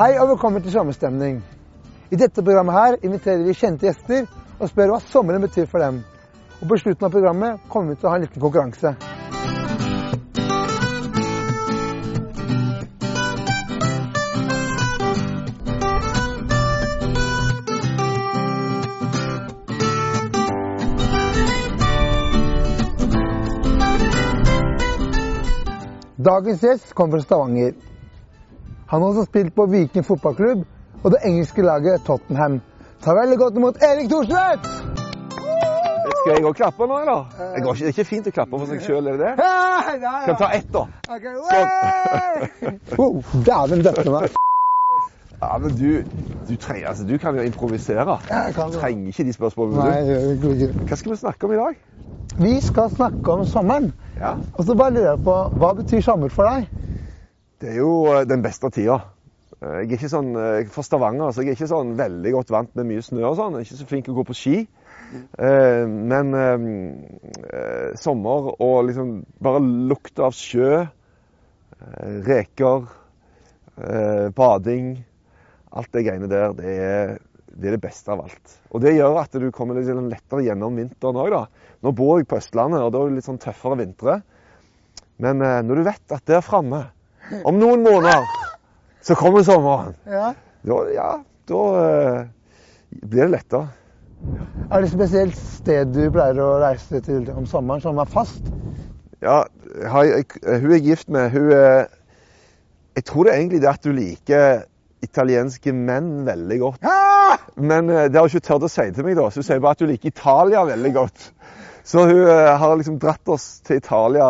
Hei og velkommen til Sommerstemning. I dette programmet her inviterer vi kjente gjester og spør hva sommeren betyr for dem. Og På slutten av programmet kommer vi til å ha en liten konkurranse. Dagens gjest kommer fra Stavanger. Han har også spilt på Viking fotballklubb og det engelske laget Tottenham. Ta veldig godt imot Erik Thorstvedt! Skal jeg gå og klappe nå, eller? Det ikke, det er ikke fint å klappe for seg sjøl, er det det? Skal ta ett, da? Okay. Oh, Dæven døtte meg. Ja, men du, du, trenger, altså, du kan jo improvisere. Jeg kan Du trenger ikke de spørsmålene. Nei, jeg ikke. Hva skal vi snakke om i dag? Vi skal snakke om sommeren. Ja, Og så bare lurer jeg på, hva betyr sommer for deg? Det er jo eh, den beste tida. Eh, Jeg er ikke sånn, eh, Fra Stavanger så jeg er ikke sånn veldig godt vant med mye snø og sånn. Jeg er ikke så flink til å gå på ski. Men sommer og liksom bare lukta av sjø, reker, bading Alt det greiene der, det er, det er det beste av alt. Og det gjør at du kommer litt sånn lettere gjennom vinteren òg, da. Nå bor jeg på Østlandet, og da er det litt sånn tøffere vintre. Men når du vet at der framme, om noen måneder, så kommer sommeren, Ja. da, ja, da uh, blir det lettere. Er det et spesielt sted du pleier å reise til om sommeren, som er fast? Ja, har jeg, hun er gift med, hun er Jeg tror det er egentlig det at du liker italienske menn veldig godt. Men eh, det har hun ikke tørt å si til meg, da. Så hun sier bare at hun liker Italia veldig godt. Så hun eh, har liksom dratt oss til Italia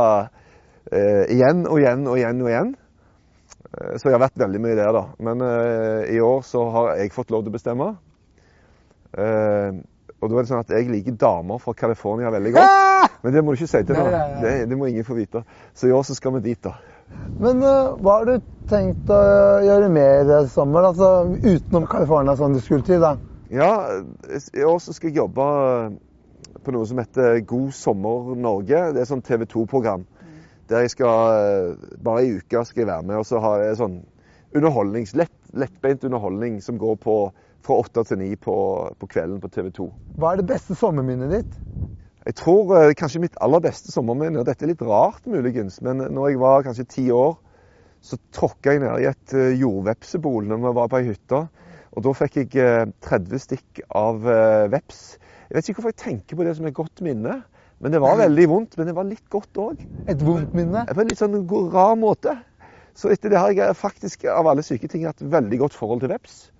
eh, igjen og igjen og igjen og igjen. Eh, så jeg har vært veldig mye der, da. Men uh, i år så har jeg fått lov til å bestemme. Uh, og da er det sånn at jeg liker damer fra California veldig godt. Men det må du ikke si til noen. Det, det må ingen få vite. Så i år så skal vi dit, da. Men uh, hva har du tenkt å gjøre mer i sommer, altså utenom California som du skulle til? da? Ja, i år så skal jeg jobbe på noe som heter God sommer Norge. Det er sånn TV 2-program. Der jeg skal eh, Bare i uka skal jeg være med, og så har jeg sånn underholdnings, lett, lettbeint underholdning som går på fra åtte til ni på, på kvelden på TV 2. Hva er det beste sommerminnet ditt? Jeg tror eh, kanskje mitt aller beste sommerminne, og dette er litt rart muligens, men når jeg var kanskje ti år, så tråkka jeg ned i et eh, jordvepsebol når vi var på ei hytte. Og da fikk jeg eh, 30 stikk av eh, veps. Jeg vet ikke hvorfor jeg tenker på det som et godt minne, men det var veldig vondt. Men det var litt godt òg. Et vondt minne? På en litt sånn rar måte. Så etter det har jeg faktisk av alle syke ting hatt veldig godt forhold til veps.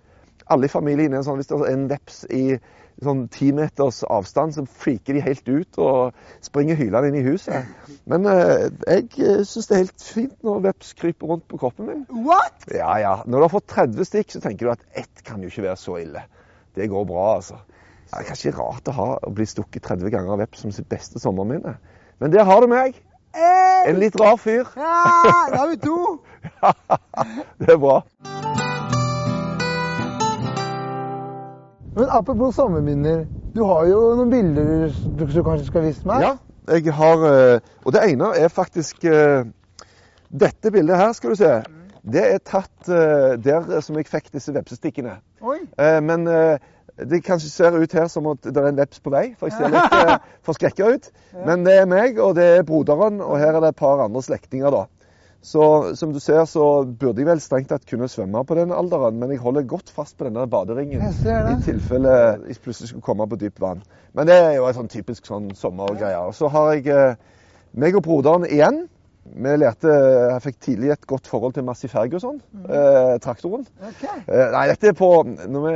Alle i familien er sånn, Hvis det er en veps i sånn ti meters avstand, så freaker de helt ut og springer hylende inn i huset. Men eh, jeg syns det er helt fint når veps kryper rundt på kroppen min. What? Ja, ja. Når du har fått 30 stikk, så tenker du at ett kan jo ikke være så ille. Det går bra, altså. Det er kanskje rart å, ha, å bli stukket 30 ganger av veps som sitt beste sommerminne. Men der har du meg. Hey! En litt rar fyr. Ja, da har vi to! det er bra. Men apropos sommerminner. Du har jo noen bilder du du kanskje skal vise meg? Ja, jeg har eh, Og det ene er faktisk eh, Dette bildet her, skal du se. Det er tatt eh, der som jeg fikk disse vepsestikkene. Oi. Men det kanskje ser ut her som at det er en veps på vei, for jeg ser litt eh, forskrekka ut. Men det er meg, og det er broderen, og her er det et par andre slektninger, da. Så som du ser, så burde jeg vel strengt tatt kunne svømme på den alderen, men jeg holder godt fast på denne baderingen. I tilfelle jeg plutselig skulle komme på dypt vann. Men det er jo en sånn typisk sånn sommergreie. Og så har jeg eh, meg og broderen igjen. Vi lærte, Jeg fikk tidlig et godt forhold til Massi Ferguson, eh, traktoren. Okay. Eh, nei, dette er på når, vi,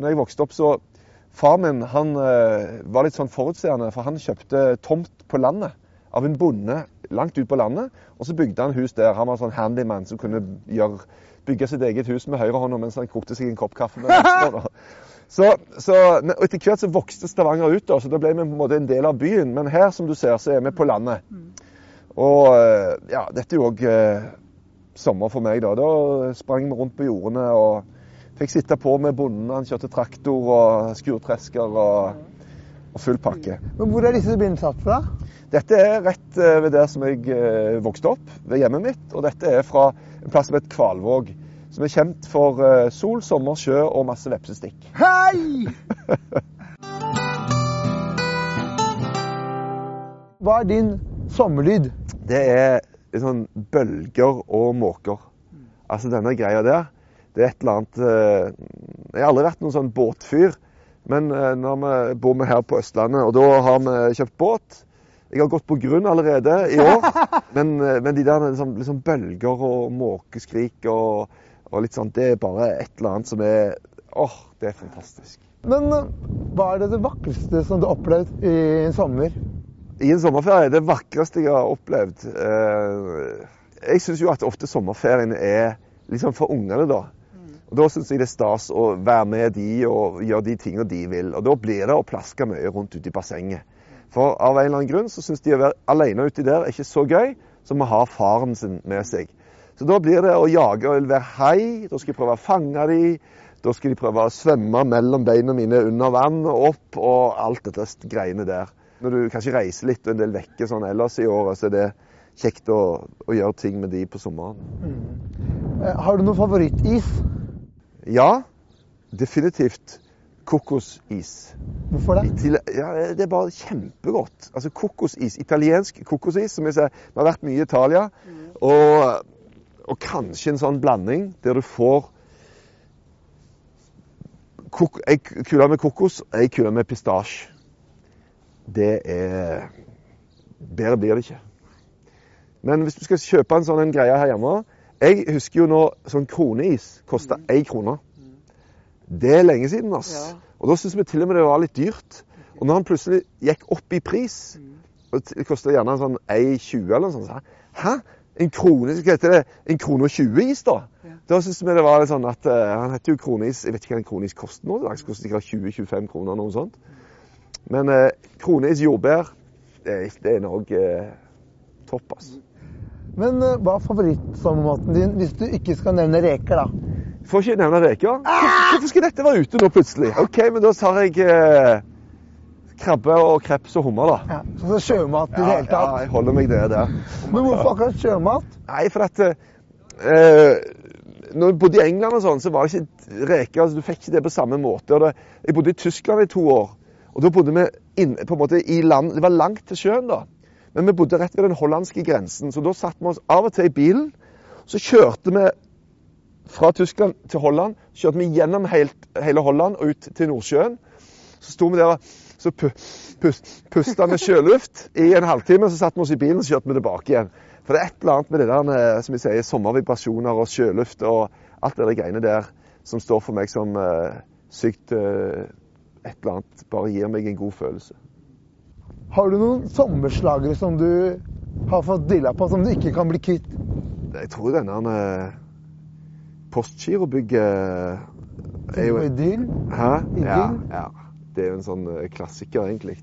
når jeg vokste opp, så Far min han eh, var litt sånn forutseende, for han kjøpte tomt på landet av en bonde langt ut på landet. Og så bygde han hus der. Han var sånn handyman som kunne gjøre, bygge sitt eget hus med høyrehånda mens han kokte seg en kopp kaffe med venstre. Så, så, etter hvert så vokste Stavanger ut, da, så da ble vi på en måte en del av byen. Men her, som du ser, så er vi på landet. Og eh, ja, dette er jo òg eh, sommer for meg, da. Da sprang vi rundt på jordene og fikk sitte på med bonden. Han kjørte traktor og skurtresker og, og full pakke. Men hvor er disse bildene tatt fra? Dette er rett eh, ved der som jeg vokste opp, ved hjemmet mitt. Og dette er fra en plass som heter Kvalvåg, som er kjent for sol, sommer, sjø og masse vepsestikk. Hei! Hva er din sommerlyd? Det er sånn bølger og måker. Altså denne greia der, det er et eller annet eh, Jeg har aldri vært noen sånn båtfyr. Men eh, når vi bor vi her på Østlandet, og da har vi kjøpt båt Jeg har gått på grunn allerede i år. Men, eh, men de der liksom, liksom bølger og måkeskrik og, og litt sånn, det er bare et eller annet som er Åh, det er fantastisk. Men hva er det, det vakreste som du har opplevd i en sommer? I en sommerferie, det vakreste jeg har opplevd eh, Jeg syns jo at ofte sommerferien er sånn for ungene, da. Og Da syns jeg det er stas å være med de og gjøre de tingene de vil. Og da blir det å plaske mye rundt ute i bassenget. For av en eller annen grunn så syns de å være alene uti der er ikke så gøy som å ha faren sin med seg. Så da blir det å jage og være hei. Da skal jeg prøve å fange de. Da skal de prøve å svømme mellom beina mine under vann og opp og alt dette greiene der. Når du kanskje reiser litt og en del vekke sånn ellers i året, så er det kjekt å, å gjøre ting med de på sommeren. Mm. Har du noen favorittis? Ja, definitivt kokosis. Hvorfor det? Ja, det er bare kjempegodt. Altså kokosis, Italiensk kokosis, som jeg sier. Vi har vært mye i Italia. Og, og kanskje en sånn blanding der du får ei kule med kokos og ei kule med pistasje. Det er Bedre blir det ikke. Men hvis du skal kjøpe en sånn en greie her hjemme Jeg husker jo når sånn kroneis kosta én krone. Det er lenge siden. ass. Ja. Og da syntes vi til og med det var litt dyrt. Og når han plutselig gikk opp i pris, og det kosta gjerne en sånn 1,20 eller noe sånt, så Hæ? En krone? Hva heter det? En krone og 20 is, da? Da syntes vi det var litt sånn at uh, Han heter jo kroneis Jeg vet ikke hva en kroneis koster nå. Det koster sikkert 20-25 kroner, noe sånt. Men eh, kronis jordbær, det, det er nok eh, topp, altså. Men eh, hva er favorittsommermaten din hvis du ikke skal nevne reker, da? Får ikke nevne reker. Hvorfor, skal dette være ute nå plutselig? OK, men da tar jeg eh, krabbe og kreps og hummer, da. Ja, så sjømat i det hele tatt? ja, jeg holder meg der. der. Men hvorfor akkurat sjømat? Nei, for at eh, Når jeg bodde i England, og sånn, så var det ikke reker. altså Du fikk ikke det på samme måte. Det, jeg bodde i Tyskland i to år. Og Da bodde vi inn, på en måte i land Det var langt til sjøen, da. Men vi bodde rett ved den hollandske grensen. Så da satte vi oss av og til i bilen. Så kjørte vi fra Tyskland til Holland. Kjørte vi gjennom helt, hele Holland og ut til Nordsjøen. Så sto vi der og så pu, pust, pusta med sjøluft i en halvtime. Så satte vi oss i bilen og kjørte vi tilbake igjen. For det er et eller annet med det der med som vi sier, sommervibrasjoner og sjøluft og alt det der greiene der som står for meg som uh, sykt eh, et eller annet bare gir meg en god følelse. Har du noen sommerslagere som du har fått dilla på, som du ikke kan bli kvitt? Jeg tror denne eh, Postgirobygget er jo Idyll? Hæ? Idyll? Ja, ja. Det er jo en sånn eh, klassiker, egentlig.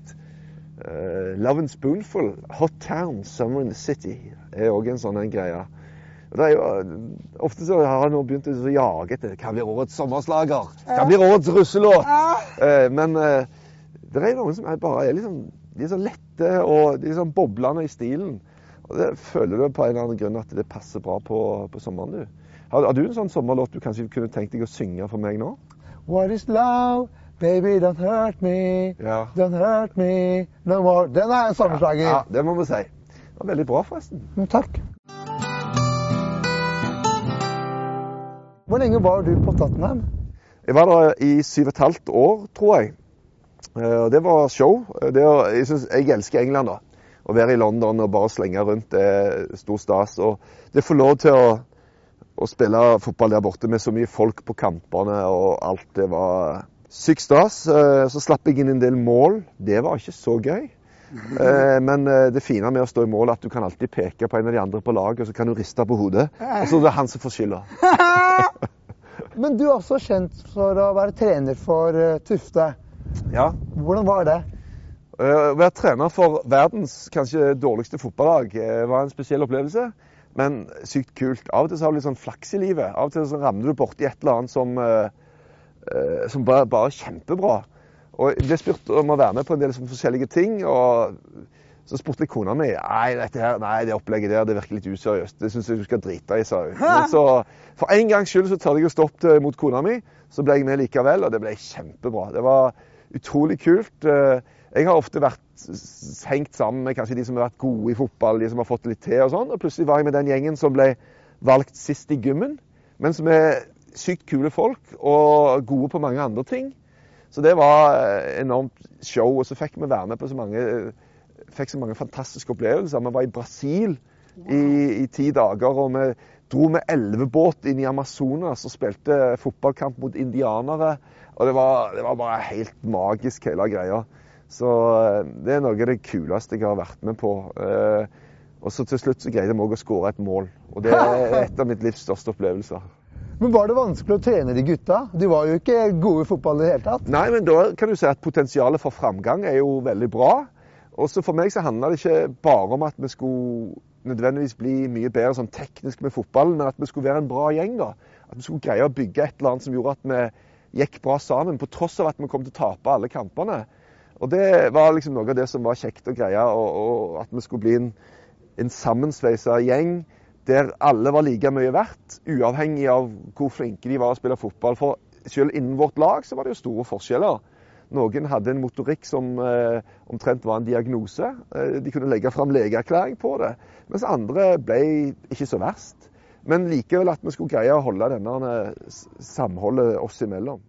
Uh, Love and Spoonful, Hot Town, Summer in the City, er òg en sånn en greie. Det er jo, eh, ofte så har han begynt å jage etter hva blir årets sommerslager? Hva blir årets russelåt? Eh, men eh, det er noen som er bare er liksom, de er så lette og de er sånn boblende i stilen. Og det føler du på en eller annen grunn at det passer bra på, på sommeren. du. Har, har du en sånn sommerlåt du kanskje kunne tenkt deg å synge for meg nå? What is love? Baby, don't hurt me. Ja. Don't hurt me no more. Den er en sommerslager. Ja, det må vi si. Det var veldig bra, forresten. Men takk. Hvor lenge var du på Tottenham? Jeg var der i syv og et halvt år, tror jeg. Eh, det var show. Det, var, jeg, synes, jeg elsker England, da. Å være i London og bare slenge rundt det er stor stas. Og det får lov til å, å spille fotball der borte med så mye folk på kampene og alt. Det var sykt stas. Eh, Så slapp jeg inn en del mål. Det var ikke så gøy. Eh, Men eh, det fine med å stå i mål er at du kan alltid peke på en av de andre på laget, og så kan du riste på hodet. Og så er det han som får skylda. Men du er også kjent for å være trener for eh, Tufte. Ja. Hvordan var det? Å være trener for verdens kanskje dårligste fotballag var en spesiell opplevelse, men sykt kult. Av og til så har du litt sånn flaks i livet. Av og til så ramler du borti et eller annet som, som bare, bare er kjempebra. Og jeg ble spurt om å være med på en del forskjellige ting. og Så spurte jeg kona mi nei, dette her, nei, det opplegget der det virker litt useriøst. Det syns jeg du skal drite i, sa hun. Men så for en gangs skyld så tør jeg å stoppe mot kona mi. Så ble jeg med likevel, og det ble kjempebra. Det var utrolig kult. Eh, jeg har ofte vært hengt sammen med kanskje de som har vært gode i fotball, de som har fått det litt til og sånn. Og plutselig var jeg med den gjengen som ble valgt sist i gymmen, men som er sykt kule folk og gode på mange andre ting. Så det var eh, enormt show. Og så fikk vi være med på så mange fikk så mange fantastiske opplevelser. Vi var i Brasil i, i ti dager, og vi dro med elvebåt inn i Amazonas og spilte fotballkamp mot indianere. Og det var, det var bare helt magisk, hele greia. Så eh, det er noe av det kuleste jeg har vært med på. Eh, og så til slutt så greide vi òg å skåre et mål. Og det er et av mitt livs største opplevelser. Men Var det vanskelig å trene de gutta? De var jo ikke gode i fotball i det hele tatt. Nei, men da kan du si at potensialet for framgang er jo veldig bra. Også for meg så handla det ikke bare om at vi skulle nødvendigvis bli mye bedre sånn teknisk med fotballen, men at vi skulle være en bra gjeng. da. At vi skulle greie å bygge et eller annet som gjorde at vi gikk bra sammen, på tross av at vi kom til å tape alle kampene. Og Det var liksom noe av det som var kjekt å greie, og, og at vi skulle bli en, en sammensveisa gjeng der alle var like mye verdt, uavhengig av hvor flinke de var å spille fotball. For selv innen vårt lag så var det jo store forskjeller. Noen hadde en motorikk som eh, omtrent var en diagnose. Eh, de kunne legge fram legeerklæring på det. Mens andre ble ikke så verst. Men likevel at vi skulle greie å holde denne samholdet oss imellom.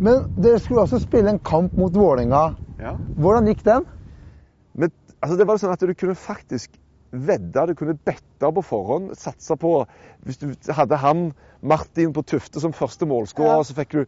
Men dere skulle også spille en kamp mot Vålerenga. Ja. Hvordan gikk den? Men, altså, det var sånn at du kunne faktisk vedde, du kunne bette på forhånd. Satse på Hvis du hadde han Martin på Tufte som første målskårer, ja. så fikk du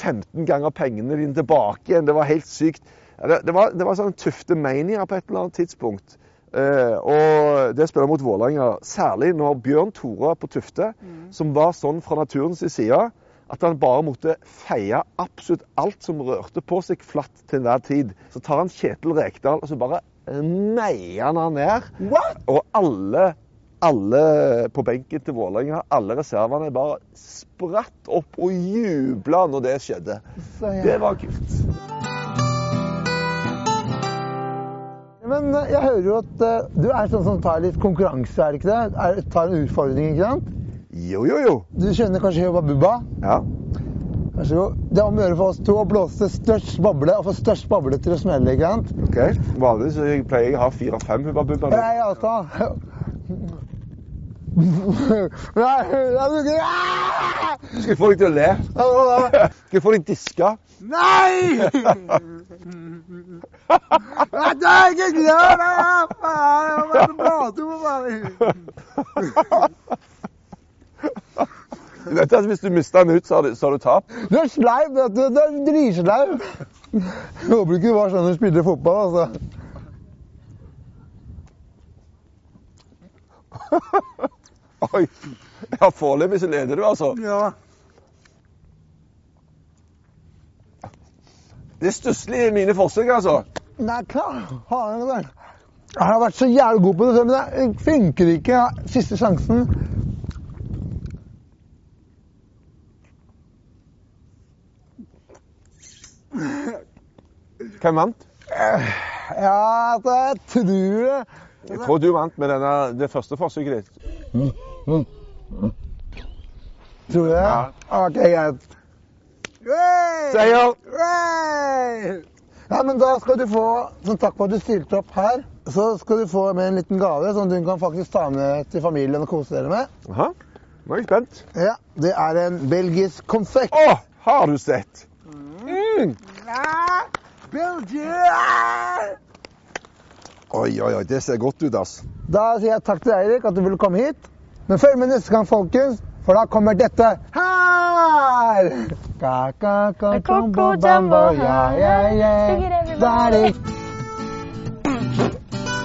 15 ganger pengene dine tilbake igjen. Det var helt sykt. Det, det var, det var sånn tufte mania på et eller annet tidspunkt. Eh, og det spiller mot Vålerenga, særlig når Bjørn Tore på Tufte, mm. som var sånn fra naturens side at han bare måtte feie absolutt alt som rørte på seg flatt til enhver tid. Så tar han Kjetil Rekdal og så bare neier han ned. What? Og alle alle på benken til Vålerenga, alle reservene, bare spratt opp og jubla når det skjedde. Det var kult. Men eh, jeg hører jo at uh, du er sånn som tar litt konkurranse, er det ikke det? Er, tar en utfordring, ikke sant? Jo, jo, jo. Du skjønner kanskje Hubba Bubba? Ja. Vær så god. Det er om å gjøre for oss to å blåse størst bable og få størst bable til å smelle, ikke sant? Ok. Vanligvis pleier jeg å ha fire-fem Hubba Bubba. Ja, jeg også. Skal jeg få deg til å le? Skal jeg få deg diska? Nei! Jeg er ikke glad! Faen, jeg må prate med meg. Du vet at hvis du mister den ut, så har du, så har du tapt? Du er sleiv, vet du. Du er dritsleip. Håper ikke du var sånn du spilte fotball, altså. Oi. Ja, foreløpig så leder du, altså. Ja. Det er stusslig mine forsøk, altså. Nei, klar. Jeg har vært så jævlig god på det, men det funker ikke. Siste sjansen. Hvem vant? Ja, altså, jeg tror det. Jeg tror du vant med denne, det første forsøket ditt. Tror du det? Ja. OK, greit. Seier! Ja, men da skal du få, som takk for at du stilte opp her, så skal du få med en liten gave som du kan faktisk ta med til familien og kose dere med. Aha. Nå er jeg spent. Ja, Det er en belgisk konfekt. Å, har du sett? Mm. Belgia! Oi, oi, oi, det ser godt ut, ass. Da sier jeg takk til deg, Eirik at du ville komme hit. Men følg med neste gang, folkens, for da kommer dette her! Kaka, bambo, ja, ja, ja. Daddy.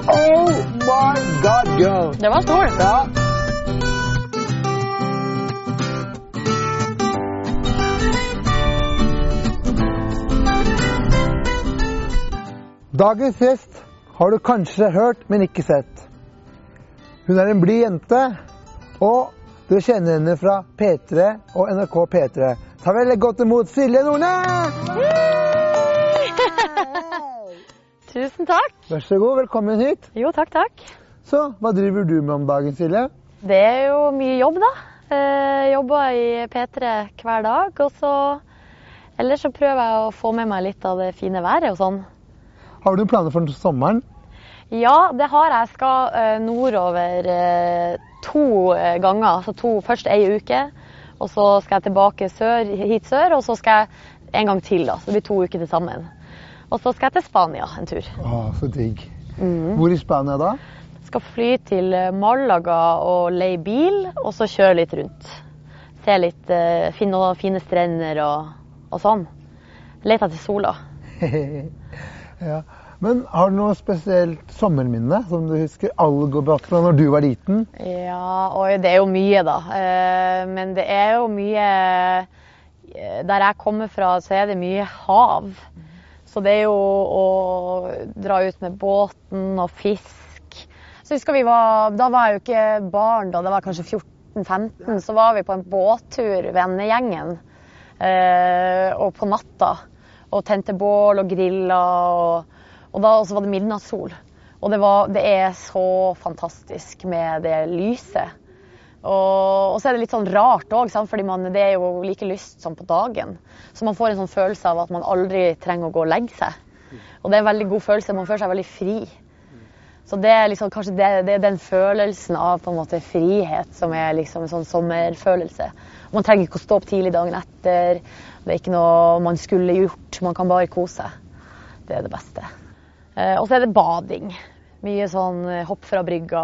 Oh my god, girl! Det var stor. Ja. Dagens gjest har du kanskje hørt, men ikke sett. Hun er en blid jente, og du kjenner henne fra P3 og NRK P3. Ta veldig godt imot Silje Nordnes! Tusen takk. Vær så god, velkommen hit. Jo, takk, takk. Så, hva driver du med om dagen, Silje? Det er jo mye jobb, da. Eh, jobber i P3 hver dag. Og så Ellers så prøver jeg å få med meg litt av det fine været og sånn. Har du planer for sommeren? Ja, det har jeg. Jeg skal eh, nordover eh, to eh, ganger. Altså to, først ei uke, og så skal jeg tilbake sør, hit sør. Og så skal jeg en gang til, da. Så det blir to uker til sammen. Og så skal jeg til Spania en tur. Å, så digg. Mm. Hvor i Spania da? Skal fly til Malaga og leie bil, og så kjøre litt rundt. Se litt, finne noen fine strender og, og sånn. Lete etter sola. ja. Men har du noe spesielt sommerminne som du husker alle går bak fra når du var liten? Ja, og det er jo mye, da. Eh, Men det er jo mye eh, Der jeg kommer fra, så er det mye hav. Så det er jo å dra ut med båten og fisk. Så husker vi var, Da var jeg jo ikke barn, da. Det var kanskje 14-15. Så var vi på en båttur, vennegjengen. Eh, og på natta. Og tente bål og grilla. Og, og da var det midnattssol. Og det, var, det er så fantastisk med det lyset. Og, og så er det litt sånn rart òg, man, det er jo like lyst som på dagen. Så man får en sånn følelse av at man aldri trenger å gå og legge seg. Og det er en veldig god følelse. Man føler seg veldig fri. Så det er liksom, kanskje det, det er den følelsen av på en måte frihet som er liksom en sånn sommerfølelse. Man trenger ikke å stå opp tidlig dagen etter. Det er ikke noe man skulle gjort. Man kan bare kose seg. Det er det beste. Eh, og så er det bading. Mye sånn eh, hopp fra brygga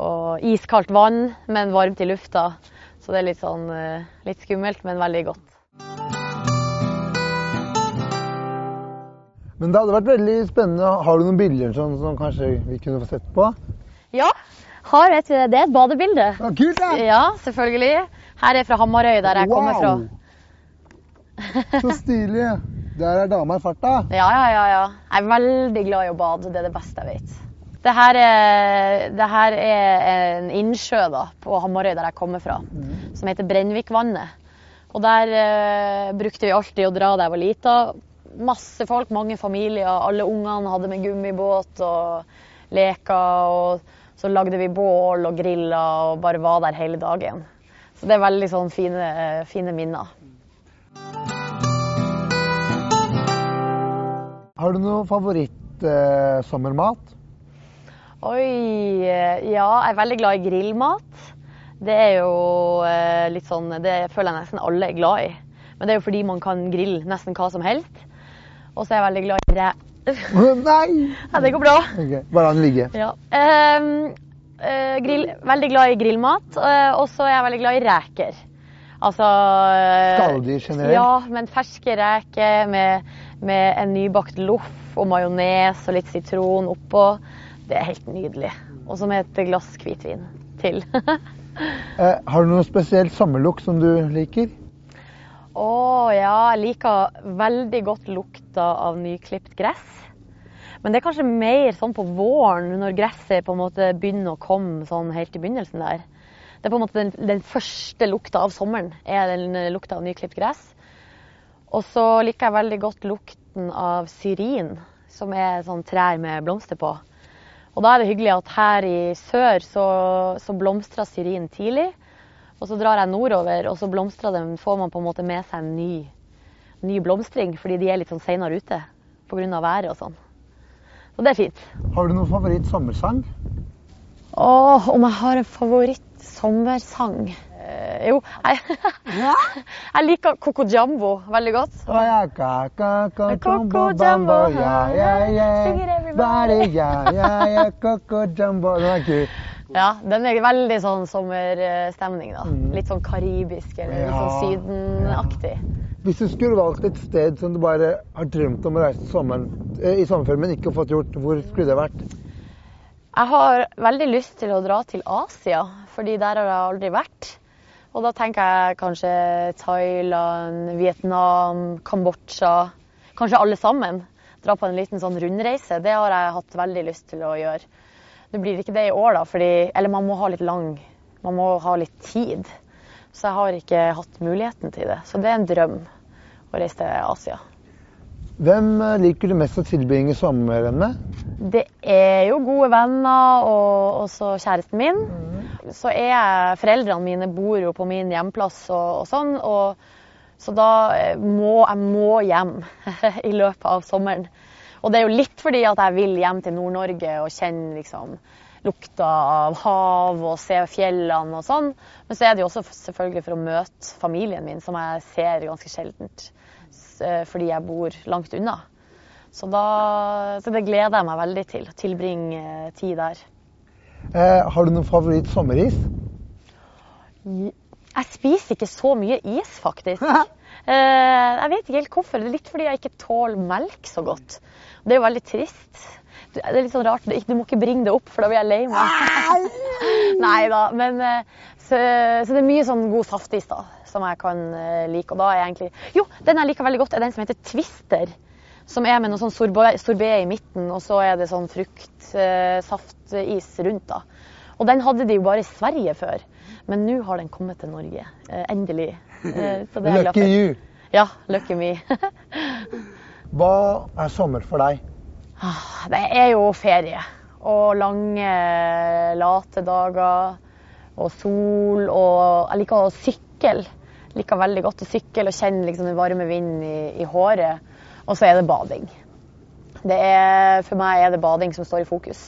og iskaldt vann, men varmt i lufta. Så det er litt sånn eh, litt skummelt, men veldig godt. Men det hadde vært veldig spennende. Har du noen bilder sånn, som kanskje vi kunne få sett på? Ja, har et, det er et badebilde. Ja, kult, da! Ja, selvfølgelig. Her er fra Hamarøy, der jeg kommer fra. Så stilig. Der er dama i farta. Ja, ja, ja, ja. Jeg er veldig glad i å bade. Det er det beste jeg vet. Det her er, det her er en innsjø da, på Hamarøy, der jeg kommer fra, som heter Brennvikvannet. Og der eh, brukte vi alltid å dra da jeg var lita. Masse folk, mange familier. Alle ungene hadde med gummibåt og leker. Og så lagde vi bål og grilla og bare var der hele dagen. Så det er veldig sånn fine, fine minner. Har du noe favorittsommermat? Eh, Oi eh, Ja, jeg er veldig glad i grillmat. Det er jo eh, litt sånn Det føler jeg nesten alle er glad i. Men det er jo fordi man kan grille nesten hva som helst. Og så er jeg veldig glad i ræ... Nei! Ja, det går bra. Ok, Bare la den ligge. Ja. Ehm, eh, grill, veldig glad i grillmat, eh, og så er jeg veldig glad i reker. Altså eh, Skalldyr generelt? Ja, men ferske reker med, med en nybakt loff og majones og litt sitron oppå. Det er helt nydelig. Og så med et glass hvitvin til. Eh, har du noe spesielt sommerlukt som du liker? Å ja, jeg liker veldig godt lukta av nyklipt gress. Men det er kanskje mer sånn på våren, når gresset på en måte begynner å komme sånn helt i begynnelsen der. Det er på en måte den, den første lukta av sommeren, er den eh, lukta av nyklipt gress. Og så liker jeg veldig godt lukten av syrin, som er sånn trær med blomster på. Og da er det hyggelig at her i sør så, så blomstrer syrin tidlig. Og så drar jeg nordover, og så blomstrer den, får man på en måte med seg en ny, ny blomstring, fordi de er litt sånn seinere ute pga. været og sånn. Så det er fint. Har du noen favoritt sommersang? Åh, om jeg har en favoritt sommersang? Eh, jo, jeg, jeg liker Coco Jumbo veldig godt. Å ja, ka-ka-ka, Coco Jumbo, ja, ja, ja. Everybody. Ja, ja, ja, coco jumbo. Den er kul. Ja, den er veldig sånn sommerstemning, da. Mm. Litt sånn karibisk eller litt sånn sydenaktig. Hvis du skulle valgt et sted som du bare har drømt om å reise sommeren, eh, i sommerferien, men ikke fått gjort, hvor skulle det vært? Jeg har veldig lyst til å dra til Asia, fordi der har jeg aldri vært. Og da tenker jeg kanskje Thailand, Vietnam, Kambodsja. Kanskje alle sammen. Dra på en liten sånn rundreise. Det har jeg hatt veldig lyst til å gjøre. Det blir ikke det i år, da, fordi Eller man må ha litt lang Man må ha litt tid. Så jeg har ikke hatt muligheten til det. Så det er en drøm å reise til Asia. Hvem eh, liker du mest å tilbringe sommeren med? Det er jo gode venner og også kjæresten min. Så er jeg Foreldrene mine bor jo på min hjemplass og, og sånn. Og, så da eh, må jeg må hjem i løpet av sommeren. Og det er jo litt fordi at jeg vil hjem til Nord-Norge og kjenne liksom lukta av hav og se fjellene og sånn. Men så er det jo også selvfølgelig for å møte familien min, som jeg ser ganske sjeldent. Eh, Fordi jeg bor langt unna. Så, da, så det gleder jeg meg veldig til. Å tilbringe eh, tid der. Eh, har du noen favoritt sommeris? Jeg spiser ikke så mye is, faktisk. Eh, jeg vet ikke helt hvorfor. Det er litt fordi jeg ikke tåler melk så godt. Det er jo veldig trist. Det er litt sånn rart. Du må ikke bringe det opp, for da blir jeg lei meg. Nei da. Men så, så det er mye sånn god saftis da, som jeg kan eh, like. Og da er jeg egentlig Jo, den jeg liker veldig godt, er den som heter Twister. Som er med noe sånn sorbet, sorbet i midten, og så er det sånn fruktsaftis rundt. da. Og den hadde de jo bare i Sverige før. Men nå har den kommet til Norge. Eh, endelig. Eh, er Lucky you. Ja, lucky me. Hva er sommer for deg? Ah, Det er jo ferie. Og lange, late dager. Og sol. Og jeg liker å sykle. Liker veldig godt å sykle og kjenne liksom den varme vinden i, i håret. Og så er det bading. Det er, for meg er det bading som står i fokus.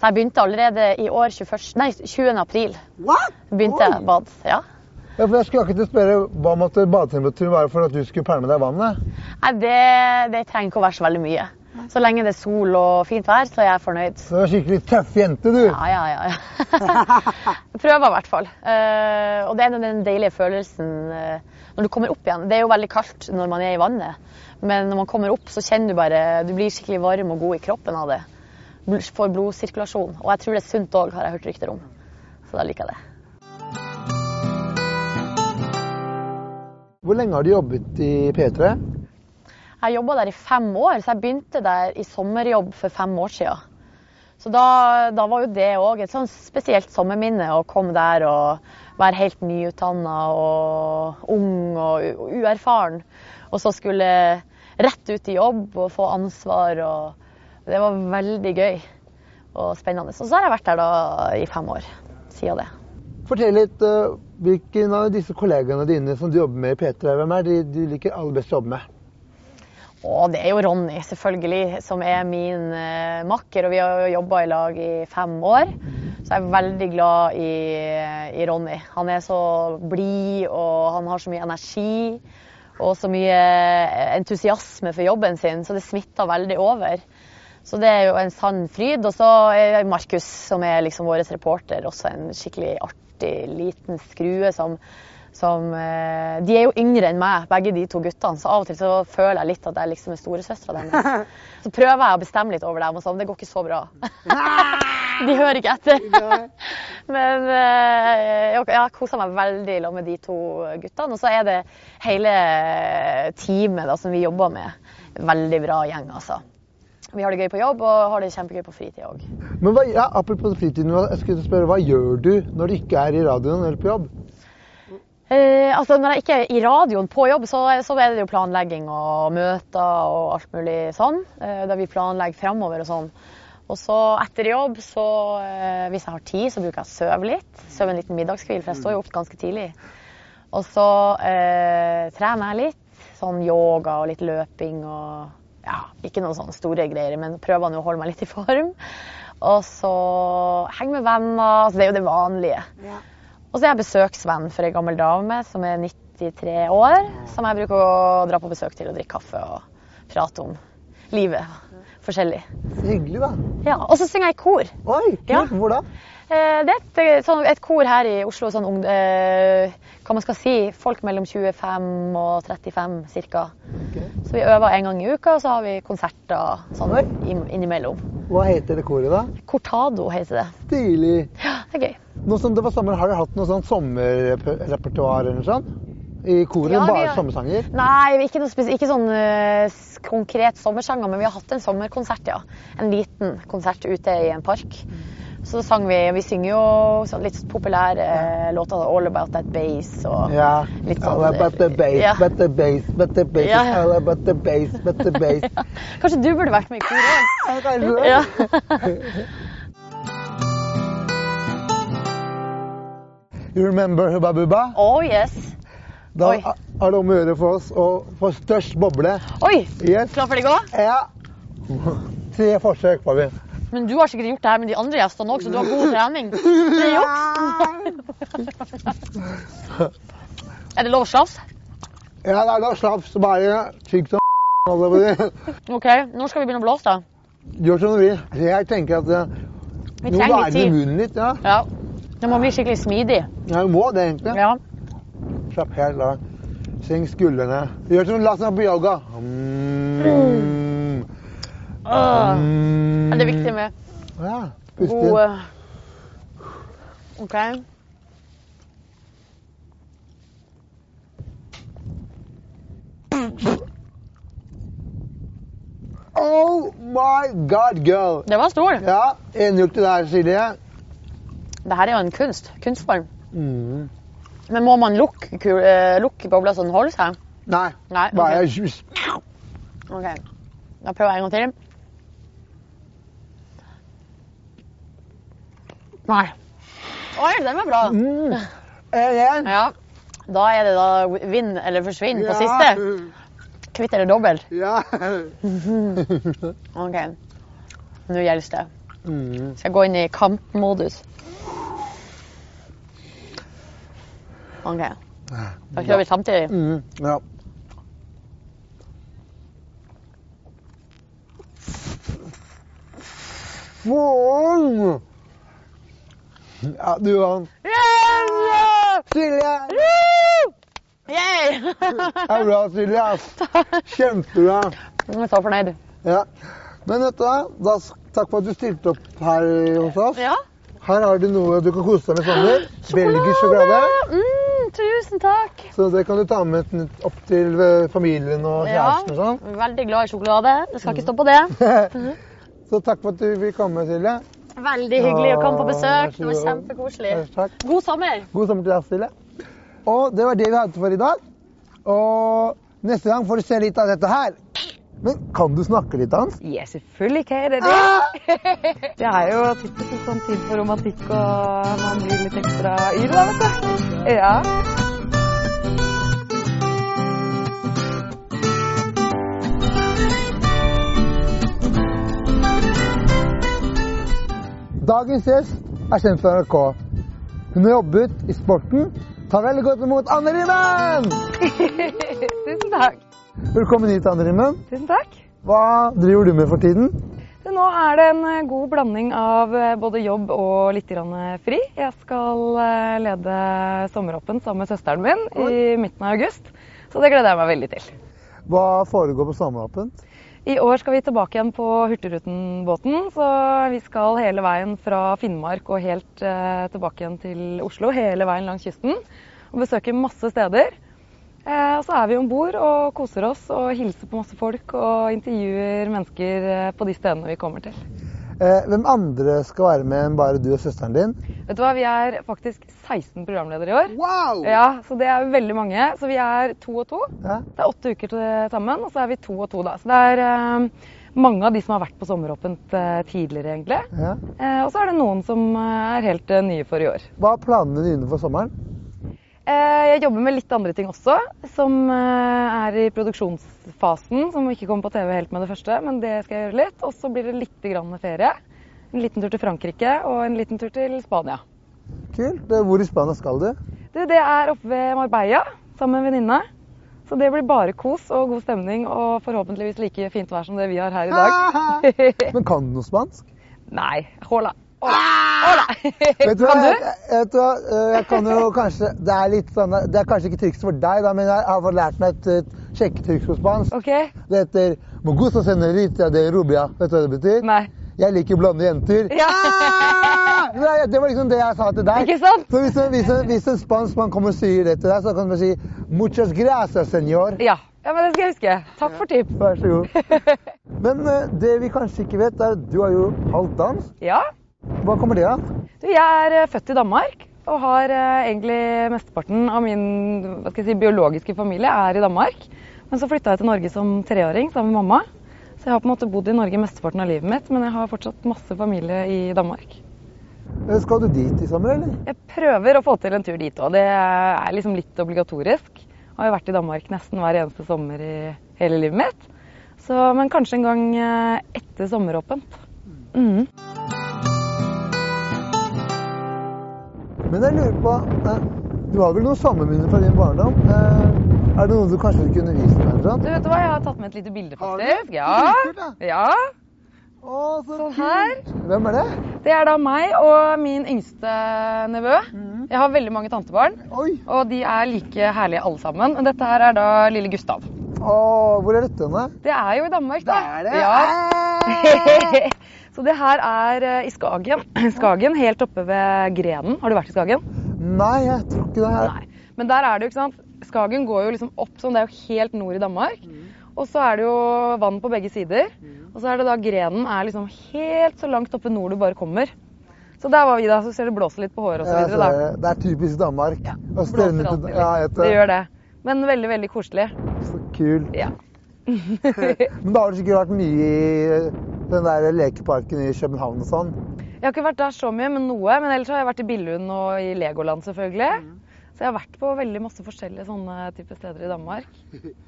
Så jeg begynte allerede i år 21, nei, 20. april. What? Begynte jeg å bade. Ja. Ja, for jeg skulle akkurat spørre Hva måtte badetemperaturen være for at du skulle pælme deg i vannet? Nei, det, det trenger ikke å være så veldig mye. Så lenge det er sol og fint vær, så er jeg fornøyd. Du er skikkelig tøff jente, du. Ja, ja, ja. ja. Prøver i hvert fall. Eh, og det er den deilige følelsen eh, når du kommer opp igjen. Det er jo veldig kaldt når man er i vannet, men når man kommer opp, så kjenner du bare Du blir skikkelig varm og god i kroppen av det. Får blodsirkulasjon. Og jeg tror det er sunt òg, har jeg hørt rykter om. Så da liker jeg det. Hvor lenge har du jobbet i P3? Jeg jobba der i fem år, så jeg begynte der i sommerjobb for fem år siden. Så da, da var jo det òg et sånn spesielt sommerminne å komme der og være helt nyutdanna og ung og uerfaren. Og så skulle rett ut i jobb og få ansvar. og Det var veldig gøy og spennende. Og så har jeg vært der da i fem år siden det. Fortell litt uh, hvilken av disse kollegaene dine som du jobber med i P3, hvem er de du liker aller best å jobbe med? Og det er jo Ronny, selvfølgelig, som er min eh, makker. Og vi har jo jobba i lag i fem år. Så jeg er veldig glad i, i Ronny. Han er så blid, og han har så mye energi. Og så mye entusiasme for jobben sin, så det smitter veldig over. Så det er jo en sann fryd. Og så er Markus, som er liksom vår reporter, også en skikkelig artig liten skrue som som eh, De er jo yngre enn meg, begge de to guttene, så av og til så føler jeg litt at jeg liksom er storesøstera deres. Så prøver jeg å bestemme litt over dem, og sånn. Det går ikke så bra. de hører ikke etter. Men eh, jeg jeg koser meg veldig i lag med de to guttene. Og så er det hele teamet da, som vi jobber med. Veldig bra gjeng, altså. Vi har det gøy på jobb og har det kjempegøy på fritid òg. Men hva, ja, Apropos fritiden, hva- jeg skulle spørre, hva gjør du når du ikke er i radioen eller på jobb? Eh, altså Når jeg ikke er i radioen på jobb, så, så er det jo planlegging og møter og alt mulig sånn. Eh, der vi planlegger fremover og sånn. Og så etter jobb, så eh, hvis jeg har tid, så bruker jeg å sove litt. Sove en liten middagskvil, for jeg står jo opp ganske tidlig. Og så eh, trener jeg litt. Sånn yoga og litt løping og ja, ikke noen sånne store greier, men prøver nå å holde meg litt i form. Og så henge med venner. Altså, det er jo det vanlige. Og så er jeg besøksvenn for ei gammel dame som er 93 år, som jeg bruker å dra på besøk til og drikke kaffe og prate om livet. Forskjellig. Så hyggelig, da. Ja, Og så synger jeg i kor. Oi, kult. Ja. Hvor da? Eh, Det er et, eh, sånn, et kor her i Oslo, sånn ung, eh, hva man skal si, folk mellom 25 og 35 ca. Okay. Så vi øver en gang i uka, og så har vi konserter sånn innimellom. Hva heter det koret, da? Cortado heter det. Stilig. Ja, det er gøy. Nå som det var sommer, har dere hatt noe sånn sommerrepertoar eller noe sånt? I koret? Ja, bare har- sommersanger? Nei, ikke, ikke sånn uh, konkret sommersanger, men vi har hatt en sommerkonsert, ja. En liten konsert ute i en park. Så sang vi Vi synger jo sånn litt populære eh, låter. 'All About That Bass' og Ja. litt sånn All about the bass, Ja. but the bass, but the bass. Ja, ja. All about the bass, but the bass. Kanskje du burde vært med i koret? Ja. Ja. You remember Hubba Bubba? Oh yes. Da Oi. er det om å gjøre for oss å få størst boble. Oi! Yes. Klar for deg òg? Ja. Tre forsøk får vi. Men du har sikkert gjort det her med de andre gjestene òg, så du har god trening. Det er juks. Er det lov å slafse? Ja, det er lov å slafse. bare tygg som. OK, når skal vi begynne å blåse, da? Gjør som du vil. Jeg tenker at eh, Vi nå er det munnen litt. Ja. Ja. Det må bli skikkelig smidig. ja, du må det egentlig. Ja. Slapp helt av. Senk skuldrene. Gjør som la oss på yoga. Mm. Mm. Er det viktig med Ja, god OK. Oh my god, girl. Det var stor. Ja, 1-0 til deg, Silje. Det her er jo en kunst. Kunstform. Mm. Men må man lukke, eh, lukke bobla så den holder seg? Nei, Nei. bare ok. jus. OK. Da prøver jeg en gang til. Nei. Oi, den var bra. Mm. En igjen. Ja. Da er det da vinn eller forsvinn på siste. Kvitt eller dobbelt. Ja. OK. Nå gjelder det. Mm. Skal jeg gå inn i kampmodus. OK. Da kjører vi samtidig. Mm. Ja. Faen! Ja, du vant. Yeah! Silje! Det er bra, Silje. Kjempebra. Jeg er så fornøyd. Ja. Men vet du hva? Da, takk for at du stilte opp her hos oss. Ja. Her har du noe du kan kose deg med sommer. Belgisk sjokolade. Mm, tusen takk. Så det kan du ta med opp til eh, familien og Ja, kjæresten og sånn. veldig glad i sjokolade. Det skal ikke stå på det. Så takk for at du vil komme, Silje. Veldig hyggelig å komme på besøk. Det var kjempekoselig. God sommer. God sommer til deg, Stille. Og det var det vi hadde for i dag. Og neste gang får du se litt av dette her. Men kan du snakke litt, Hans? Ja, selvfølgelig kan jeg det. det. Det er jo typisk sånn tid for romantikk, og man blir litt ekstra yr da, vet du. Ja. Dagens gjest er kjent fra NRK. Hun har jobbet i sporten. Ta veldig godt imot Anne Rimmen! Tusen takk. Velkommen hit, Anne Rimmen. Tusen takk. Hva driver du med for tiden? Så nå er det en eh, god blanding av eh, både jobb og litt eh, fri. Jeg skal lede sommeråpen sammen med søsteren min i midten av august. Så det gleder jeg meg veldig til. Hva foregår på sommeråpent? I år skal vi tilbake igjen på Hurtigruten-båten. Så vi skal hele veien fra Finnmark og helt eh, tilbake igjen til Oslo. Hele veien langs kysten. Og besøker masse steder. Eh, og så er vi om bord og koser oss og hilser på masse folk og intervjuer mennesker eh, på de stedene vi kommer til. Eh, hvem andre skal være med enn bare du og søsteren din? Vet du hva, Vi er faktisk 16 programledere i år. Wow! Ja, Så det er veldig mange. Så vi er to og to. Ja. Det er åtte uker til sammen, og så er vi to og to da. Så det er eh, mange av de som har vært på sommeråpent eh, tidligere, egentlig. Ja. Eh, og så er det noen som eh, er helt eh, nye for i år. Hva er planene dine for sommeren? Eh, jeg jobber med litt andre ting også, som eh, er i produksjonsfasen. Som ikke kommer på TV helt med det første, men det skal jeg gjøre litt. Og så blir det litt grann ferie. En liten tur til Frankrike og en liten tur til Spania. Kult. Hvor i Spania skal du? Du, det er oppe ved Marbella sammen med en venninne. Så det blir bare kos og god stemning og forhåpentligvis like fint vær som det vi har her i dag. Men kan du noe spansk? Nei. Hola. Hola. Vet du hva? Kan du? jeg, vet du hva? Eh, jeg kan jo kanskje Det er litt sånn Det er kanskje ikke trikset for deg, da, men jeg har fått lært meg et, et sjekketriks på spansk. OK. Det heter Mogusa senorita de rubia». Vet du hva det betyr? Nei. Jeg liker blonde jenter. Ja. Nei, Det var liksom det jeg sa til deg. Ikke sant? Så hvis hvis en, hvis en spansk mann kommer og sier det til deg, så kan du bare si «Muchas gracias, señor». Ja. ja, men det skal jeg huske. Takk for tips. Vær så god. Men eh, det vi kanskje ikke vet, er at du har jo halvt dans. Ja. Hva kommer det av? Du, jeg er eh, født i Danmark og har eh, egentlig mesteparten av min hva skal jeg si, biologiske familie er i Danmark. Men så flytta jeg til Norge som treåring sammen med mamma. Så jeg har på en måte bodd i Norge mesteparten av livet mitt, men jeg har fortsatt masse familie i Danmark. Eh, Skal du dit i sommer, eller? Jeg prøver å få til en tur dit òg. Det er liksom litt obligatorisk. Jeg Har jo vært i Danmark nesten hver eneste sommer i hele livet mitt. Så, men kanskje en gang etter sommeråpent. Mhm. Men jeg lurer på eh, Du har vel noen sommerminner fra din barndom? Eh, er det noe du kanskje kunne vist meg? eller sånt? Du vet du hva, jeg har tatt med et lite bilde, Har du? faktisk. Ja. Så ja. Å, så kult. her. Hvem er det? Det er da meg og min yngste nevø. Mm. Jeg har veldig mange tantebarn, Oi. og de er like herlige alle sammen. Dette her er da lille Gustav. Å, hvor er dette henne? Det er jo i Danmark, da. Det er det? Ja. Så det her er eh, i Skagen. Skagen, helt oppe ved Grenen. Har du vært i Skagen? Nei, jeg tror ikke det her. Nei. Men der er det jo, ikke sant. Skagen går jo liksom opp sånn, det er jo helt nord i Danmark. Mm. Og så er det jo vann på begge sider. Og så er det da Grenen er liksom helt så langt oppe nord du bare kommer. Så der var vi da, så ser det blåser litt på håret videre ser det. er typisk Danmark. Ja, Å Blåser alltid Ja, litt. Ja, Det gjør det. Men veldig, veldig koselig. Så kult. Ja. Men da har du sikkert vært mye i den der lekeparken i København og sånn. Jeg har ikke vært der så mye, men noe. Men ellers har jeg vært i Billund og i Legoland selvfølgelig. Mm. Så jeg har vært på veldig masse forskjellige sånne type steder i Danmark.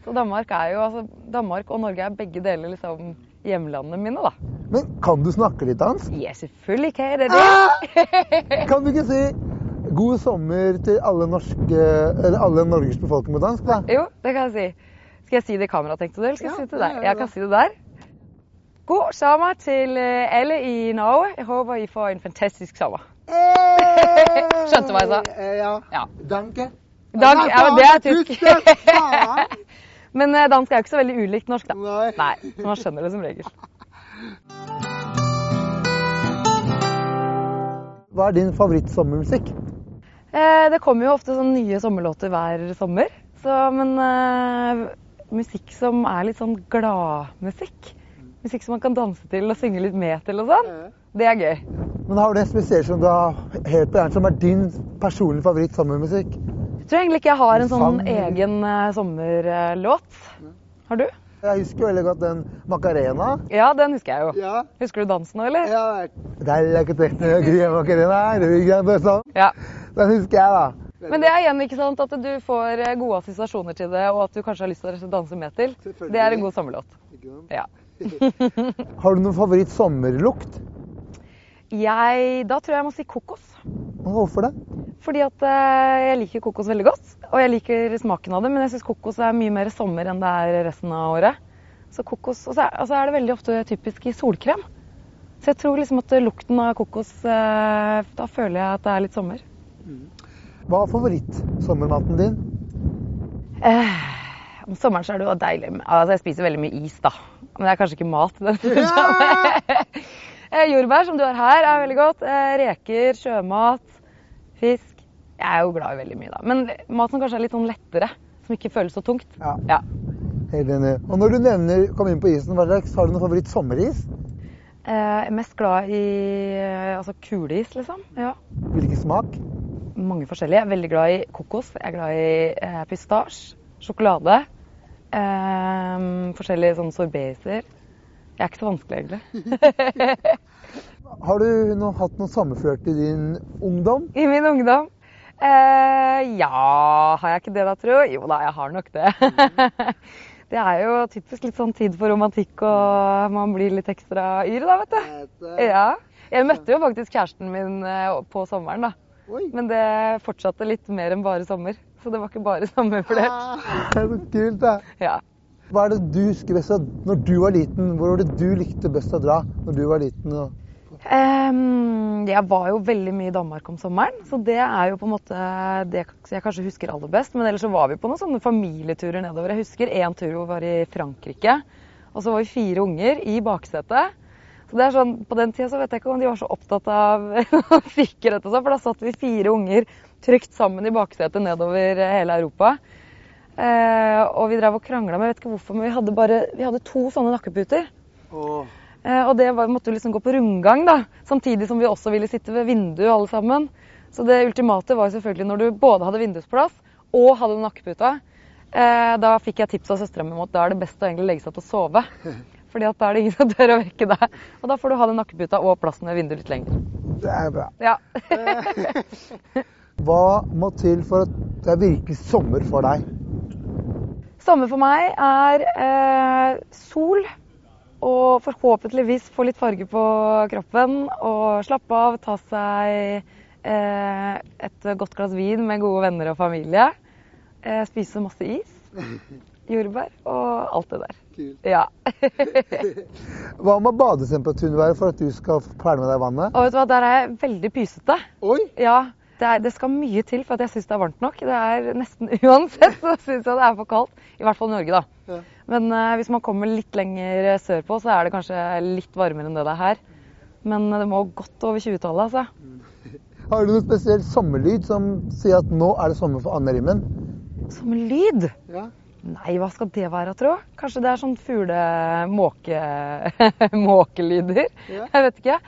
Så Danmark er jo, altså Danmark og Norge er begge deler liksom hjemlandene mine, da. Men kan du snakke litt dansk? Ja, selvfølgelig kan jeg det. det. Kan du ikke si 'god sommer' til alle, norske, eller alle Norges befolkning på dansk? da? Jo, det kan jeg si. Skal jeg si det i kamera, tenkte du, eller skal jeg Ja, si det til deg? Jeg kan si det der. God sommer til eh, alle i Norge. Jeg håper dere får en fantastisk sommer. Skjønte du hva jeg sa? Eh, Ja. Ja. Danke. Dank, ja, men det er tysk. Men eh, dansk er jo ikke så veldig ulikt norsk, da. Nei. Nei, så man skjønner det som regel. Hva er din favorittsommermusikk? Eh, det kommer jo ofte sånn nye sommerlåter hver sommer. Så, men eh, musikk som er litt sånn gladmusikk. Musikk som man kan danse til og synge litt med til og sånn. Det er gøy. Men Har du en spesiell som du har helt på hjernen, som er din personlige favoritt-sommermusikk? Jeg tror egentlig ikke jeg har en sånn egen eh, sommerlåt. Har du? Jeg husker veldig godt den Macarena. Ja, den husker jeg jo. Ja. Husker du dansen nå, eller? er er sånn. Ja. Den husker jeg, da. Men det er igjen ikke sant at du får eh, gode assosiasjoner til det, og at du kanskje har lyst til å danse med til. Det er en god sommerlåt. Ja. Har du noen favoritt-sommerlukt? Jeg, da tror jeg jeg må si kokos. Hvorfor det? Fordi at eh, jeg liker kokos veldig godt, og jeg liker smaken av det, men jeg syns kokos er mye mer sommer enn det er resten av året. Så kokos, Og så er, altså er det veldig ofte typisk i solkrem. Så jeg tror liksom at lukten av kokos eh, Da føler jeg at det er litt sommer. Hva er favorittsommermaten din? Eh, om sommeren så er det jo deilig Altså, jeg spiser veldig mye is, da. Men det er kanskje ikke mat. Den Eh, Jordbær, som du har her, er veldig godt. Eh, Reker, sjømat, fisk. Jeg er jo glad i veldig mye, da. Men mat som kanskje er litt sånn lettere. Som ikke føles så tungt. Ja. Ja. Helt enig. Og når du nevner kom inn på isen, hva slags, har du noen favoritt-sommeris? Eh, Jeg er mest glad i eh, altså kuleis, liksom. Ja. Hvilken smak? Mange forskjellige. Jeg er veldig glad i kokos. Jeg er glad i eh, pistasje, sjokolade. Eh, forskjellige sånne sorbeter. Jeg er ikke så vanskelig, egentlig. Har du nå hatt noen sommerflørt i din ungdom? I min ungdom? Eh, ja, har jeg ikke det da, tro? Jo da, jeg har nok det. det er jo typisk litt sånn tid for romantikk, og man blir litt ekstra yr da, vet du. Ja. Jeg møtte jo faktisk kjæresten min eh, på sommeren, da. Oi. Men det fortsatte litt mer enn bare sommer. Så det var ikke bare sommerflørt. Det er så kult, da. Ja. Hva er det du husker best av når du var liten? Hvor var det du likte best å dra når du var liten? Ehm, jeg var jo veldig mye i Danmark om sommeren, så det er jo på en måte det jeg kanskje husker aller best. Men ellers så var vi på noen sånne familieturer nedover. Jeg husker én tur hvor vi var i Frankrike. Og så var vi fire unger i baksetet. Så det er sånn, På den tida så vet jeg ikke om de var så opptatt av sikkerhet, og sånn, for da satt vi fire unger trygt sammen i baksetet nedover hele Europa. Eh, og vi drev og krangla, men jeg vet ikke hvorfor, men vi hadde bare vi hadde to sånne nakkeputer. Eh, og det var, måtte liksom gå på rundgang, da. Samtidig som vi også ville sitte ved vinduet alle sammen. Så det ultimate var selvfølgelig når du både hadde vindusplass og hadde nakkeputa. Eh, da fikk jeg tips av søstera mi om at da er det best å egentlig legge seg til å sove. Fordi at da er det ingen som tør å vekke deg. Og da får du ha den nakkeputa og plassen ved vinduet litt lenger. Det er bra. Ja. Hva må til for at det er virkelig sommer for deg? Sommer for meg er eh, sol og forhåpentligvis få litt farge på kroppen og slappe av, ta seg eh, et godt glass vin med gode venner og familie. Eh, spise masse is, jordbær og alt det der. Kult. Ja. Hva må badetemperaturen være for at du skal pælme deg i vannet? og vet du hva, der er jeg veldig pysete. Oi! Ja, det, er, det skal mye til for at jeg syns det er varmt nok. Det er nesten uansett så syns jeg det er for kaldt. I hvert fall i Norge, da. Ja. Men uh, hvis man kommer litt lenger sørpå, så er det kanskje litt varmere enn det det er her. Men det må godt over 20-tallet, altså. Har du noen spesiell sommerlyd som sier at nå er det sommer for Anne Rimmen? Sommerlyd? Ja. Nei, hva skal det være, tro? Kanskje det er sånn fugle-måke... måkelyder? Ja. Jeg vet ikke.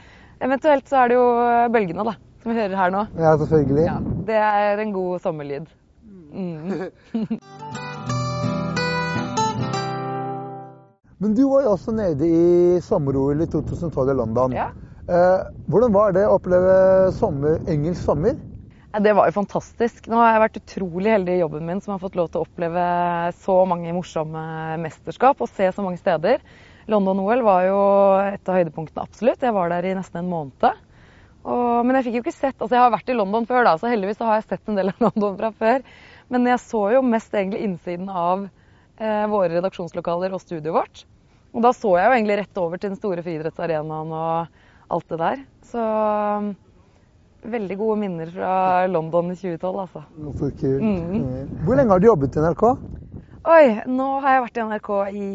Eventuelt så er det jo bølgene, da. Som vi hører her nå. Ja, selvfølgelig. Ja, det er en god sommerlyd. Mm. Men du var jo også nede i sommer-OL i 2012 i London. Ja. Eh, hvordan var det å oppleve sommer, engelsk sommer? Det var jo fantastisk. Nå har jeg vært utrolig heldig i jobben min som har fått lov til å oppleve så mange morsomme mesterskap og se så mange steder. London-OL var jo et av høydepunktene, absolutt. Jeg var der i nesten en måned. Og, men jeg fikk jo ikke sett Altså, jeg har vært i London før, da, så heldigvis har jeg sett en del av London fra før. Men jeg så jo mest egentlig innsiden av eh, våre redaksjonslokaler og studioet vårt. Og da så jeg jo egentlig rett over til den store friidrettsarenaen og alt det der. Så veldig gode minner fra London i 2012, altså. Så kult. Mm. Hvor lenge har du jobbet i NRK? Oi, nå har jeg vært i NRK i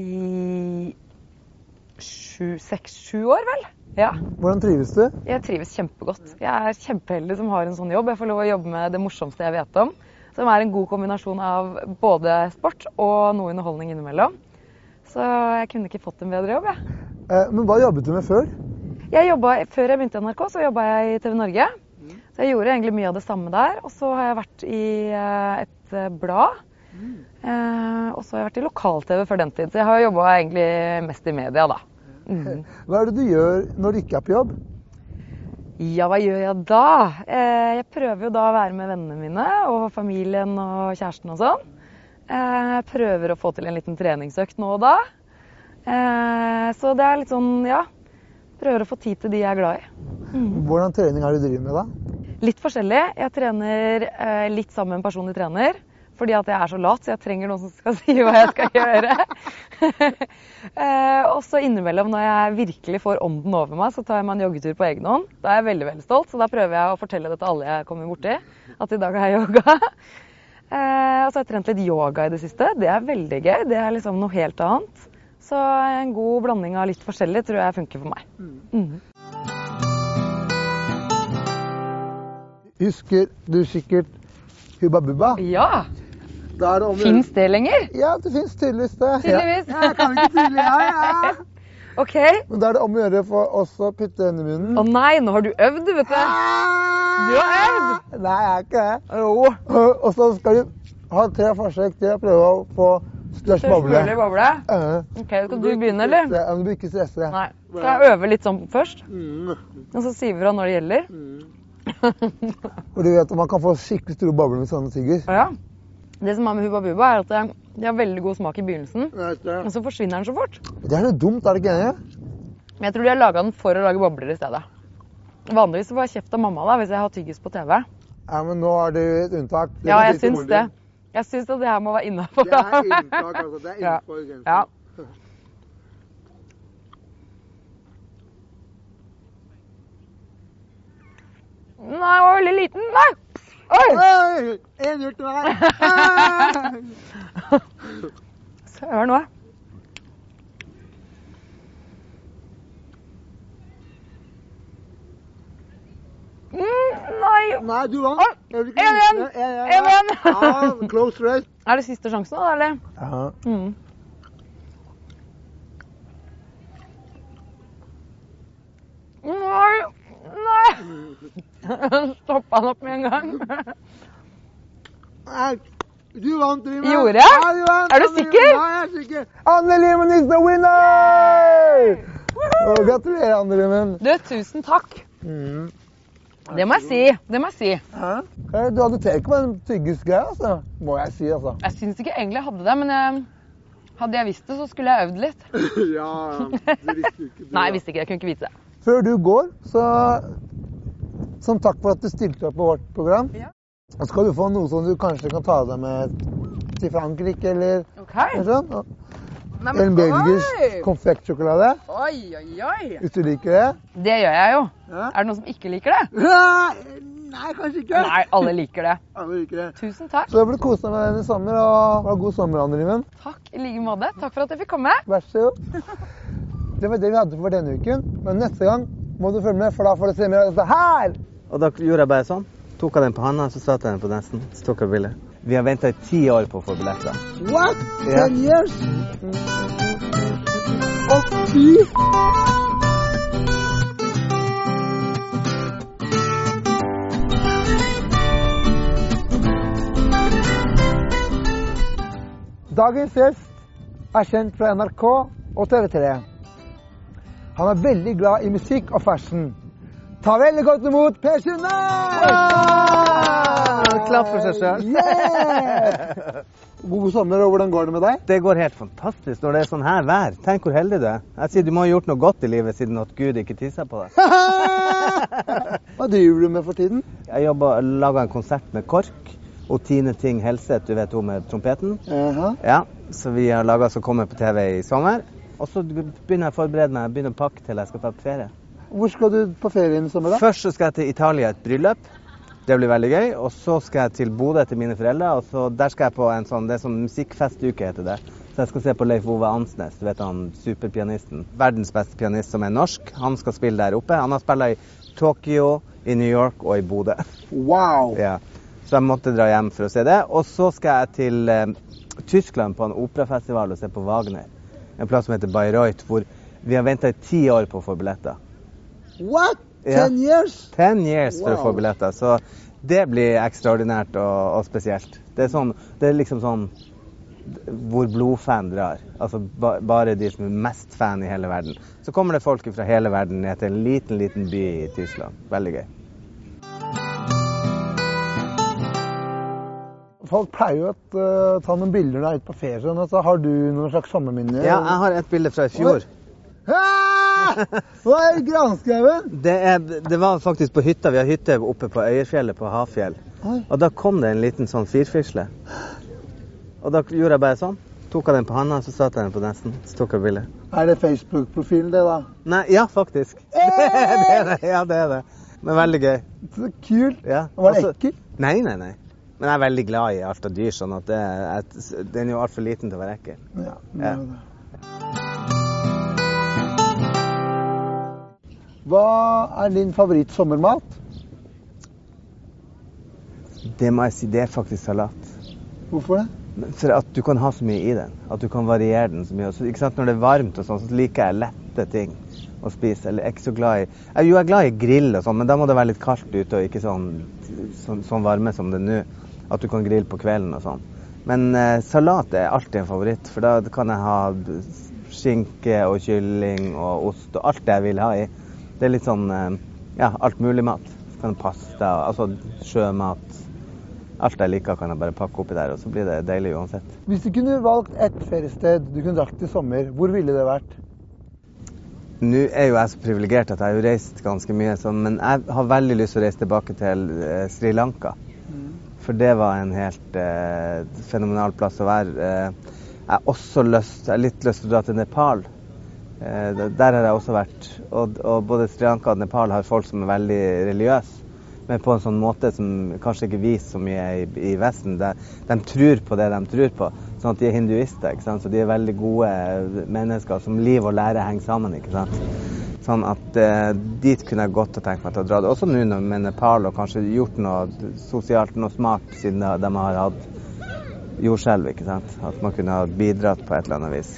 seks-sju år, vel? Ja. Hvordan trives du? Jeg trives kjempegodt. Jeg er kjempeheldig som har en sånn jobb. Jeg får lov å jobbe med det morsomste jeg vet om. Som er en god kombinasjon av både sport og noe underholdning innimellom. Så jeg kunne ikke fått en bedre jobb, jeg. Eh, men hva jobbet du med før? jeg jobbet, før jeg begynte i NRK, så jobba jeg i TV Norge. Så jeg gjorde egentlig mye av det samme der. Og så har jeg vært i eh, et eh, blad. Eh, og så har jeg vært i lokal-TV før den tid. Så jeg har jobba egentlig mest i media, da. Mm. Hva er det du gjør når du ikke er på jobb? Ja, hva gjør jeg da? Jeg prøver jo da å være med vennene mine og familien og kjæresten og sånn. Jeg prøver å få til en liten treningsøkt nå og da. Så det er litt sånn, ja. Prøver å få tid til de jeg er glad i. Hvordan trening er det du driver med da? Litt forskjellig. Jeg trener eh, litt sammen med en personlig trener. Fordi at jeg er så lat, så jeg trenger noen som skal si hva jeg skal gjøre. eh, og så innimellom, når jeg virkelig får ånden over meg, så tar jeg meg en joggetur på egen hånd. Da er jeg veldig veldig stolt, så da prøver jeg å fortelle det til alle jeg kommer borti. At i dag har jeg yoga. eh, og så har jeg trent litt yoga i det siste. Det er veldig gøy. Det er liksom noe helt annet. Så en god blanding av litt forskjellig tror jeg funker for meg. Mhm. Husker du sikkert Hubba Bubba? Ja! Det Fins det lenger? Ja, det fins tydeligvis det. Tydeligvis. Ja, jeg kan ikke tydelig, ja, ja. OK. Men da er det om å gjøre for oss å putte den i munnen. Å nei, nå har du øvd, du, vet du. Du har øvd! Nei, jeg er ikke det. Jo. Og så skal du ha tre forsøk til å prøve å få størst boble. Størst boble. Uh, OK, skal du begynne, eller? Ja, men du blir ikke stresset. Nei. Skal jeg øve litt sånn først? Mm. Og så sier vi fra når det gjelder? Og du vet at man kan få skikkelig store bobler med sånne tygger. Ja. Det som er med Hubba Bubba, er at de har veldig god smak i begynnelsen, og så forsvinner den så fort. Det er noe dumt, er det ikke enig? Men jeg tror de har laga den for å lage bobler i stedet. Vanligvis får jeg kjeft av mamma da, hvis jeg har tyggis på TV. Ja, men nå er det et unntak. Det Ja, jeg syns det. Jeg syns at det her må være innafor. Det er unntak, altså. Det er Ja. innenfor grensen. Ja. Nei, jeg var veldig liten. Nei! Oi! En hjort hver. Søren òg. Nei. Nei, du vant. En. En. En close race. Er det siste sjansen, da, eller? Ja. Mm. Nei! Nei! Stoppa han opp med en gang. Du vant, Rima. Gjorde jeg? Ja, du vant, Er du sikker? Ja, jeg er sikker. Anne Limen is the winner! Og gratulerer, Anne Limen. Du, tusen takk. Mm. Det må jeg si. Det må jeg si. Hæ? Eh, Du hadde tenkt på en tyggisgreie, altså. Må jeg si, altså. Jeg syns ikke egentlig jeg hadde det, men jeg, hadde jeg visst det, så skulle jeg øvd litt. ja, du visste ikke det. Nei, jeg visste ikke. Jeg kunne ikke vite det. Før du går, så Som takk for at du stilte opp på vårt program, Ja. så skal du få noe som du kanskje kan ta deg med til Frankrike eller okay. noe sånt. En belgisk konfektsjokolade, Oi, oi, oi. hvis du liker det. Det gjør jeg jo. Ja. Er det noen som ikke liker det? Nei, nei, kanskje ikke. Nei, alle liker det. Alle liker det. Tusen takk. Så jeg ble deg med den i sommer, og ha god sommer, Anne Takk i like måte. Takk for at jeg fikk komme. Vær så god. Det var det vi hadde for denne uken. Men neste gang må du følge med, for da får du se mer av dette her. Og da gjorde jeg bare sånn. Tok jeg den på handa, så satte jeg den på nesten. Så tok jeg bildet. Vi har venta i ti år på å få billetter. What? Ja. Ten years? Oh, fy! Dagens gjest er kjent fra NRK og TV3. Han er veldig glad i musikk og fashion. Ta veldig godt imot Per Sundnes! Klapp for seg sjøl. Yeah! God sommer, og hvordan går det med deg? Det går helt fantastisk når det er sånn her vær. Tenk hvor heldig du er. Jeg sier du må ha gjort noe godt i livet siden at Gud ikke tisser på deg. Hva driver du med for tiden? Jeg jobber, laga en konsert med KORK og Tine Ting Helseth, du vet hun med trompeten. Jaha. Ja, Så vi har laga som kommer på TV i sommer. Og så begynner jeg å forberede meg, begynner å pakke til jeg skal ta på ferie. Hvor skal du på ferie i sommer, da? Først så skal jeg til Italia et bryllup. Det blir veldig gøy. Og så skal jeg til Bodø til mine foreldre. Og så der skal jeg på en sånn, det er sånn musikkfestuke, heter det. Så jeg skal se på Leif Ove Ansnes, du vet han superpianisten. Verdens beste pianist som er norsk. Han skal spille der oppe. Han har spilt i Tokyo, i New York og i Bodø. Wow! Ja. Så jeg måtte dra hjem for å se det. Og så skal jeg til eh, Tyskland på en operafestival og se på Wagner. En plass som heter Bayreuth, hvor vi har venta i ti år på å få billetter. What? Ja. Ten years? Ten years for å få billetter. Så det blir ekstraordinært og, og spesielt. Det er, sånn, det er liksom sånn hvor blodfan drar. Altså ba, bare de som er mest fan i hele verden. Så kommer det folk fra hele verden ned til en liten, liten by i Tyskland. Veldig gøy. Folk pleier jo å uh, ta noen bilder der er ute på ferie. Sånn, altså, har du noen slags sommerminner? Ja, jeg har et bilde fra i fjor. Ah! Hva er granskauen? Det, det var faktisk på hytta. Vi har hytte oppe på Øyerfjellet på Hafjell. Oi. Og da kom det en liten sånn firfisle. Og da gjorde jeg bare sånn. Tok jeg den på handa, så satte jeg den på nesten. Så tok jeg bildet. Er det Facebook-profilen, det, da? Nei, ja, faktisk. Det, det er det. Ja, det er det. Men veldig gøy. Så kult. Ja. Var det ekkelt? Nei, nei, nei. Men jeg er veldig glad i alt av dyr, sånn at det, jeg, den er jo altfor liten til å være ekkel. Ja. det Ja. er det. Hva er din favoritt-sommermat? Det må jeg si, det er faktisk salat. Hvorfor det? For at du kan ha så mye i den. At du kan variere den så mye. Så? Når det er varmt og sånn, så liker jeg lette ting å spise. Eller jeg er ikke så glad i jeg, Jo, jeg er glad i grill og sånn, men da må det være litt kaldt ute og ikke sånn, sånn, sånn varme som det er nå. At du kan grille på kvelden og sånn. Men eh, salat er alltid en favoritt, for da kan jeg ha skinke og kylling og ost og alt det jeg vil ha i. Det er litt sånn eh, ja, alt mulig mat. Så kan pasta, altså sjømat. Alt jeg liker, kan jeg bare pakke oppi der, og så blir det deilig uansett. Hvis du kunne valgt ett feriested du kunne dratt i sommer, hvor ville det vært? Nå er jo jeg så privilegert at jeg har reist ganske mye, så, men jeg har veldig lyst til å reise tilbake til eh, Sri Lanka. For det var en helt eh, fenomenal plass å være. Eh, jeg har også lyst, litt lyst til å dra til Nepal. Eh, der har jeg også vært. Og, og både Sri Lanka og Nepal har folk som er veldig religiøse. Men på en sånn måte som kanskje ikke vi så mye i, i Vesten. De, de tror på det de tror på. Sånn at de er hinduister. ikke sant? Så de er veldig gode mennesker som liv og lære henger sammen. ikke sant? Sånn at eh, dit kunne jeg godt ha tenkt meg til å dra. Også nå med Nepal og kanskje gjort noe sosialt, noe smart, siden de har hatt jordskjelv. ikke sant? At man kunne ha bidratt på et eller annet vis.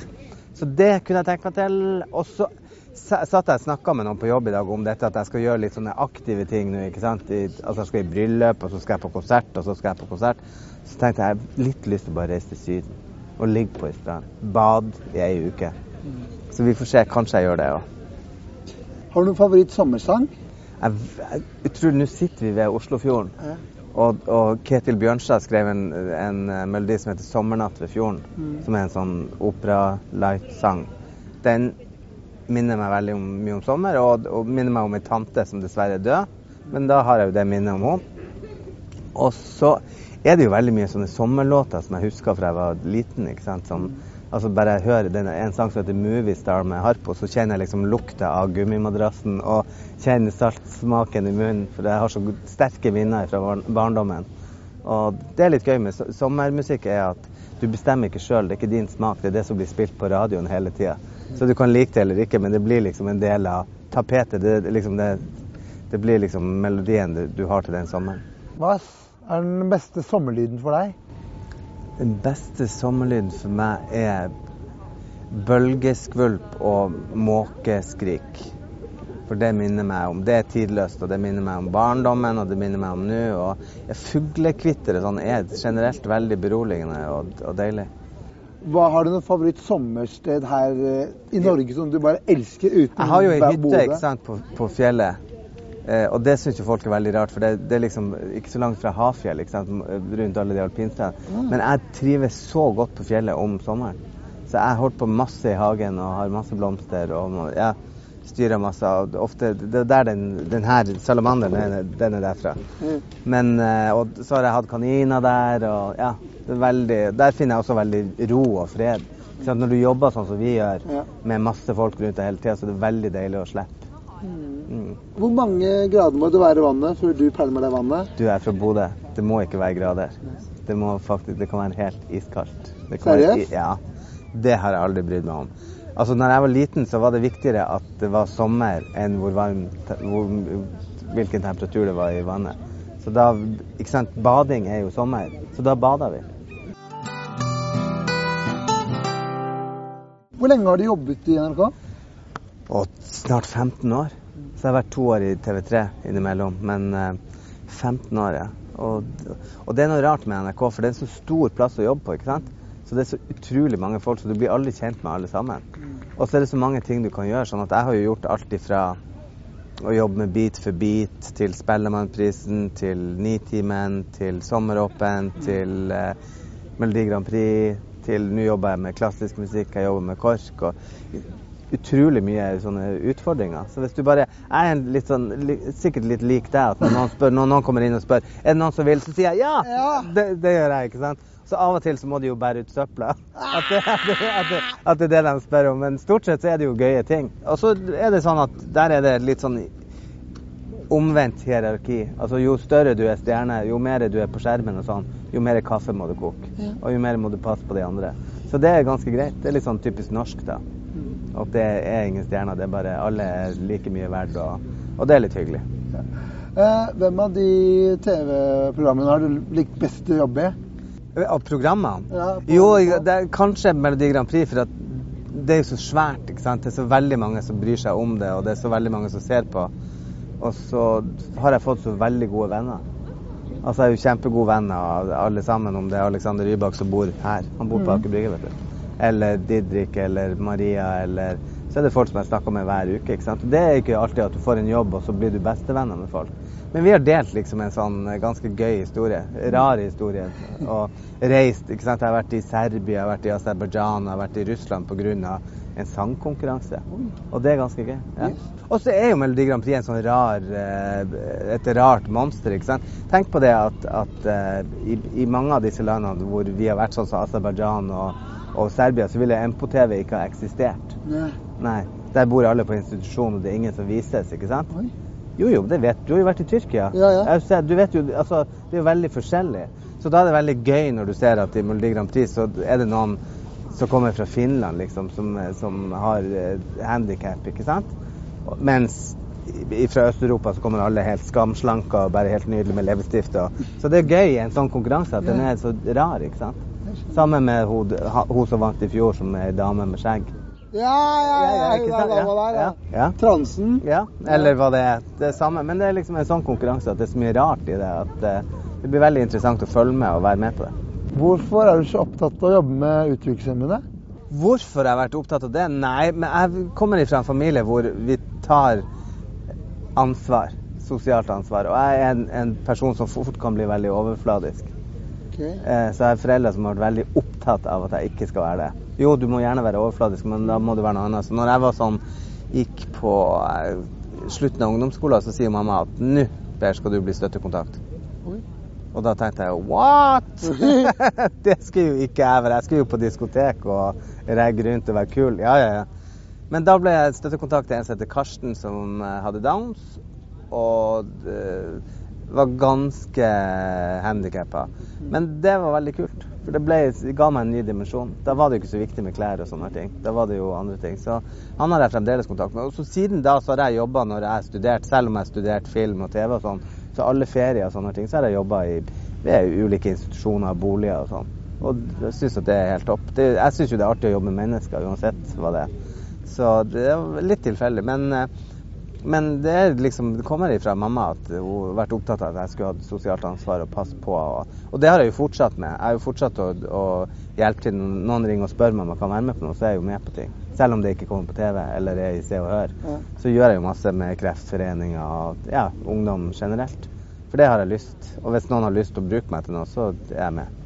Så det kunne jeg tenkt meg til. Og så sa- satt jeg og snakka med noen på jobb i dag om dette at jeg skal gjøre litt sånne aktive ting nå. ikke sant? I, altså Jeg skal i bryllup, og så skal jeg på konsert, og så skal jeg på konsert. Så tenkte jeg jeg litt lyst til å bare reise til Syden og ligge på ei strand. Bad i ei uke. Så vi får se. Kanskje jeg gjør det òg. Har du noen favoritt sommersang? Jeg, jeg, jeg tror nå sitter vi ved Oslofjorden. Ja. Og, og Ketil Bjørnstad skrev en, en eh, melodi som heter 'Sommernatt ved fjorden'. Mm. Som er en sånn opera-light-sang. Den minner meg veldig om, mye om sommer, og, og minner meg om ei tante som dessverre er død. Men da har jeg jo det minnet om henne. Og så er det jo veldig mye sånne sommerlåter som jeg husker fra jeg var liten. ikke sant? Som, altså Bare jeg hører den, en sang som heter 'Movie Star' med Harpo, så kjenner jeg liksom lukta av gummimadrassen og kjenner saltsmaken i munnen, for jeg har så sterke minner fra barndommen. Og det er litt gøy med sommermusikk, er at du bestemmer ikke sjøl, det er ikke din smak, det er det som blir spilt på radioen hele tida. Så du kan like det eller ikke, men det blir liksom en del av tapetet. Det, liksom det, det blir liksom melodien du, du har til den sommeren. Hva er den beste sommerlyden for deg? Den beste sommerlyden for meg er bølgeskvulp og måkeskrik. For det minner meg om Det er tidløst, og det minner meg om barndommen, og det minner meg om nå. Og fuglekvitteret sånn er generelt veldig beroligende og, og deilig. Hva Har du noe favoritt sommersted her eh, i Norge som du bare elsker uten Jeg har jo ei hytte ikke sant, på, på fjellet. Eh, og det syns jo folk er veldig rart, for det, det er liksom ikke så langt fra Hafjell ikke sant, rundt alle de alpinstedene. Mm. Men jeg trives så godt på fjellet om sommeren. Så jeg holder på masse i hagen og har masse blomster og ja, styrer masse. Og ofte, det er der den, den her salamanderen den den er derfra. Mm. Men, eh, og så har jeg hatt kaniner der, og ja, det er veldig, der finner jeg også veldig ro og fred. Så? Når du jobber sånn som vi gjør, Ja. med masse folk rundt deg hele tida, så er det veldig deilig å slippe. Mm. Hvor mange grader må det være i vannet før du pælmer deg vannet? Du er fra Bodø. Det må ikke være grader. Det, må faktisk, det kan være helt iskaldt. Seriøst? Ja. Det har jeg aldri brydd meg om. Altså, når jeg var liten, så var det viktigere at det var sommer enn hvor varm, hvor, hvilken temperatur det var i vannet. Så da, ikke sant, Bading er jo sommer, så da bader vi. Hvor lenge har du jobbet i NRK? Og snart 15 år. Så jeg har vært to år i TV3 innimellom, men eh, 15 år, ja. Og, og det er noe rart med NRK, for det er en så stor plass å jobbe på, ikke sant? Så det er så utrolig mange folk, så du blir aldri kjent med alle sammen. Og så er det så mange ting du kan gjøre, sånn at jeg har jo gjort alt ifra å jobbe med Beat for beat, til Spellemannprisen, til Nitimen, til Sommeråpen, til eh, Melodi Grand Prix, til nå jobber jeg med klassisk musikk, jeg jobber med KORK. og Utrolig mye sånne utfordringer. Så hvis du bare Jeg er litt sånn, sikkert litt lik deg, at når noen, spør, når noen kommer inn og spør er det noen som vil, så sier jeg ja! Ja. Det, det gjør jeg, ikke sant? Så av og til så må de jo bære ut søpla. At det, at, det, at, det, at det er det de spør om. Men stort sett så er det jo gøye ting. Og så er det sånn at der er det litt sånn omvendt hierarki. Altså Jo større du er stjerne, jo mer du er på skjermen og sånn, jo mer kaffe må du koke. Og jo mer må du passe på de andre. Så det er ganske greit. Det er litt sånn typisk norsk, da. At det er ingen stjerner. Det er bare alle er like mye verdt, og, og det er litt hyggelig. Eh, hvem av de TV-programmene har du likt best å jobbe i? Av programmene? Ja, jo, det er kanskje Melodi Grand Prix, for det er jo så svært. ikke sant? Det er så veldig mange som bryr seg om det, og det er så veldig mange som ser på. Og så har jeg fått så veldig gode venner. Altså, Jeg er jo kjempegode venner av alle sammen, om det er Alexander Rybak som bor her. Han bor på Aker Brygge, vet du. Eller Didrik eller Maria eller Så er det folk som jeg snakker med hver uke. ikke sant? Det er ikke alltid at du får en jobb, og så blir du bestevenner med folk. Men vi har delt liksom en sånn eh, ganske gøy historie. Rar historie. Og reist. ikke sant? Jeg har vært i Serbia, jeg har vært i Aserbajdsjan, jeg har vært i Russland pga. en sangkonkurranse. Og det er ganske gøy. Ja. Og så er jo Melodi Grand Prix en sånn rar, eh, et rart monster. ikke sant? Tenk på det at, at eh, i, i mange av disse landene hvor vi har vært sånn som Aserbajdsjan og, og Serbia, så ville MPO-TV ikke ha eksistert. Nei. Nei. Der bor alle på institusjon, og det er ingen som vises, ikke sant? Oi. Jo, jo, det vet du. Du har jo vært i Tyrkia. Ja, ja. Ser- Du vet jo, altså, Det er jo veldig forskjellig. Så da er det veldig gøy når du ser at i Melodi Grand Prix så er det noen som kommer fra Finland, liksom, som, som har eh, handikap, ikke sant? Mens fra Øst-Europa så kommer alle helt skamslanka og bare helt nydelig med leppestift. Så det er gøy i en sånn konkurranse at den er så rar, ikke sant? Sammen med hun, hun som vant i fjor, som er ei dame med skjegg. Ja, ja, ja. ja. ja. ja. Transen. Ja, eller hva det er. Det samme. Men det er liksom en sånn konkurranse at det er så mye rart i det at eh, det blir veldig interessant å følge med og være med på det. Hvorfor er du så opptatt av å jobbe med utviklingshemmede? Hvorfor jeg har vært opptatt av det? Nei, men jeg kommer fra en familie hvor vi tar ansvar. Sosialt ansvar. Og jeg er en, en person som fort kan bli veldig overfladisk. Okay. Eh, Så jeg har foreldre som har vært veldig opptatt av at jeg ikke skal være det. Jo, du må gjerne være overfladisk, men da må du være noe annet. Så når jeg var sånn, gikk på eh, slutten av ungdomsskolen, så sier mamma at nå, Per, skal du bli støttekontakt. Oi. Og da tenkte jeg what?! det skulle jo ikke jeg være. Jeg skulle jo på diskotek og regge rundt og være kul. Ja, ja, ja. Men da ble jeg støttekontakt til en som heter Karsten, som eh, hadde downs. Og eh, var ganske handikappa. Men det var veldig kult. For det, ble, det ga meg en ny dimensjon. Da var det jo ikke så viktig med klær og sånne ting. Da var det jo andre ting. Så han har jeg fremdeles kontakt med. Og så siden da så har jeg jobba når jeg har studert, selv om jeg har studert film og TV og sånn. Så alle ferier og sånne ting, så har jeg jobba ved ulike institusjoner, og boliger og sånn. Og jeg syns at det er helt topp. Det, jeg syns jo det er artig å jobbe med mennesker uansett hva det er. Så det er litt tilfeldig. Men, eh, men det, liksom, det kommer ifra mamma at hun har vært opptatt av at jeg skulle hatt sosialt ansvar og passe på. Og, og det har jeg jo fortsatt med. Jeg har jo fortsatt å, å hjelpe til når noen ringer og spør meg om jeg kan være med på noe, så er jeg jo med på ting. Selv om det ikke kommer på TV eller er i Se og Hør. Ja. Så gjør jeg jo masse med Kreftforeninga og ja, ungdom generelt. For det har jeg lyst. Og hvis noen har lyst til å bruke meg til noe, så er jeg med.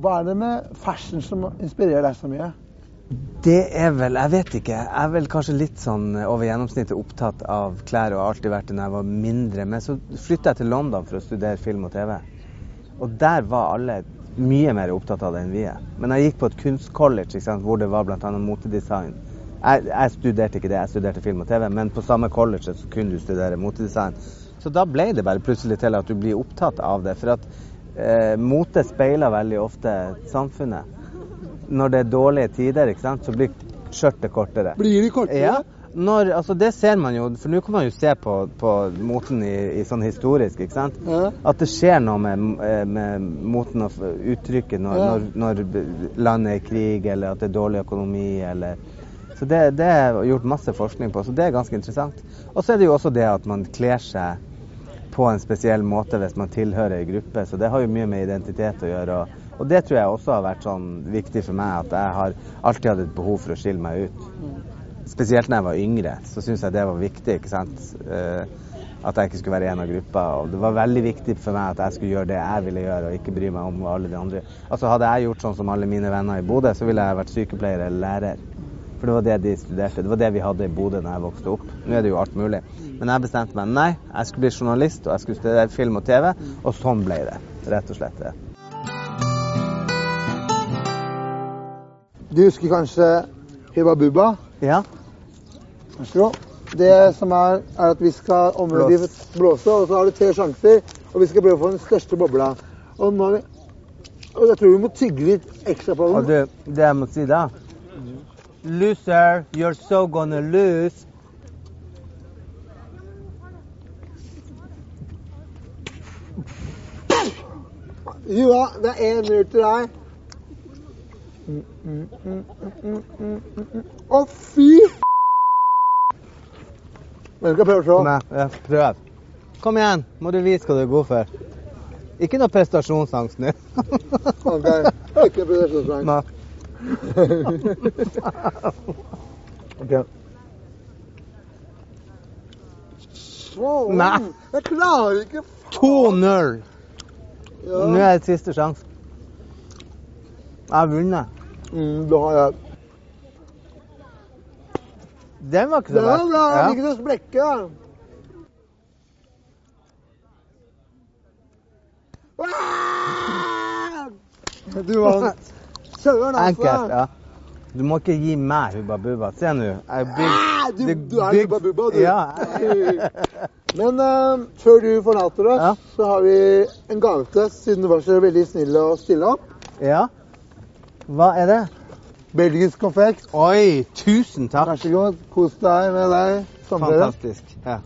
Hva er det med fashion som inspirerer deg så mye? Det er vel, jeg vet ikke. Jeg er vel kanskje litt sånn over gjennomsnittet opptatt av klær og har alltid vært det da jeg var mindre. Men så flytta jeg til London for å studere film og TV. Og der var alle mye mer opptatt av det enn vi er. Men jeg gikk på et kunstcollege hvor det var bl.a. motedesign. Jeg, jeg studerte ikke det, jeg studerte film og TV, men på samme college så kunne du studere motedesign. Så da ble det bare plutselig til at du blir opptatt av det. For at eh, mote speiler veldig ofte samfunnet. Når det er dårlige tider, sant, så blir skjørtet kortere. Blir de kortere? Ja, når, altså det ser man jo, for nå kan man jo se på, på moten i, i sånn historisk, ikke sant? Ja. At det skjer noe med, eh, med moten og uttrykket når, Ja. når, når landet er i krig, eller at det er dårlig økonomi, eller Så det, det er gjort masse forskning på, så det er ganske interessant. Og så er det jo også det at man kler seg på en spesiell måte hvis man tilhører ei gruppe, så det har jo mye med identitet å gjøre. Og, og det tror jeg også har vært sånn viktig for meg, at jeg har alltid hatt et behov for å skille meg ut. Spesielt når jeg var yngre, så syns jeg det var viktig. ikke sant? Eh, at jeg ikke skulle være en av gruppa. Og det var veldig viktig for meg at jeg skulle gjøre det jeg ville gjøre, og ikke bry meg om alle de andre Altså Hadde jeg gjort sånn som alle mine venner i Bodø, så ville jeg vært sykepleier eller lærer. For det var det de studerte. Det var det vi hadde i Bodø da jeg vokste opp. Nå er det jo alt mulig. Men jeg bestemte meg nei, jeg skulle bli journalist, og jeg skulle studere film og TV. Og sånn ble det. Rett og slett. det. Du husker kanskje Hubba Bubba? Ja. Det som er, er at vi skal område Blås. blåse, og så har du tre sjanser. Og vi skal prøve å få den største bobla. Og nå og jeg tror vi må tygge litt ekstra på Og den. du, det jeg må si da Loser, you're so gonna lose. Joa, det er én minutt til deg. Mm, mm, mm, mm, mm, mm, mm. Å, fy! Men skal skal prøve å se. Nei, ja, prøv. Kom igjen, må du vise hva du er god for. Ikke noe prestasjonsangst nå. Ok, ikke prestasjonsangst. Nei. Ok. Sånn. Nei. Jeg klarer ikke 2-0. Ja. Nå er det siste sjanse. Jeg har vunnet. Mm, da har jeg. Den var ikke så var verst. bra. Ja. Ikke så. Ah! Du vant. Søren, altså. Enkelt, ja. Du må ikke gi meg Hubba Bubba. Se nå. Ah, du, du er Hubba Bubba, du. Ja. Men uh, før du forlater oss, Ja. så har vi en gave til deg, siden du var så veldig snill å stille opp. ja. Hva er det? Belgisk konfekt. Oi, tusen takk. Vær så god. Kos deg med deg. Fantastisk. Ja.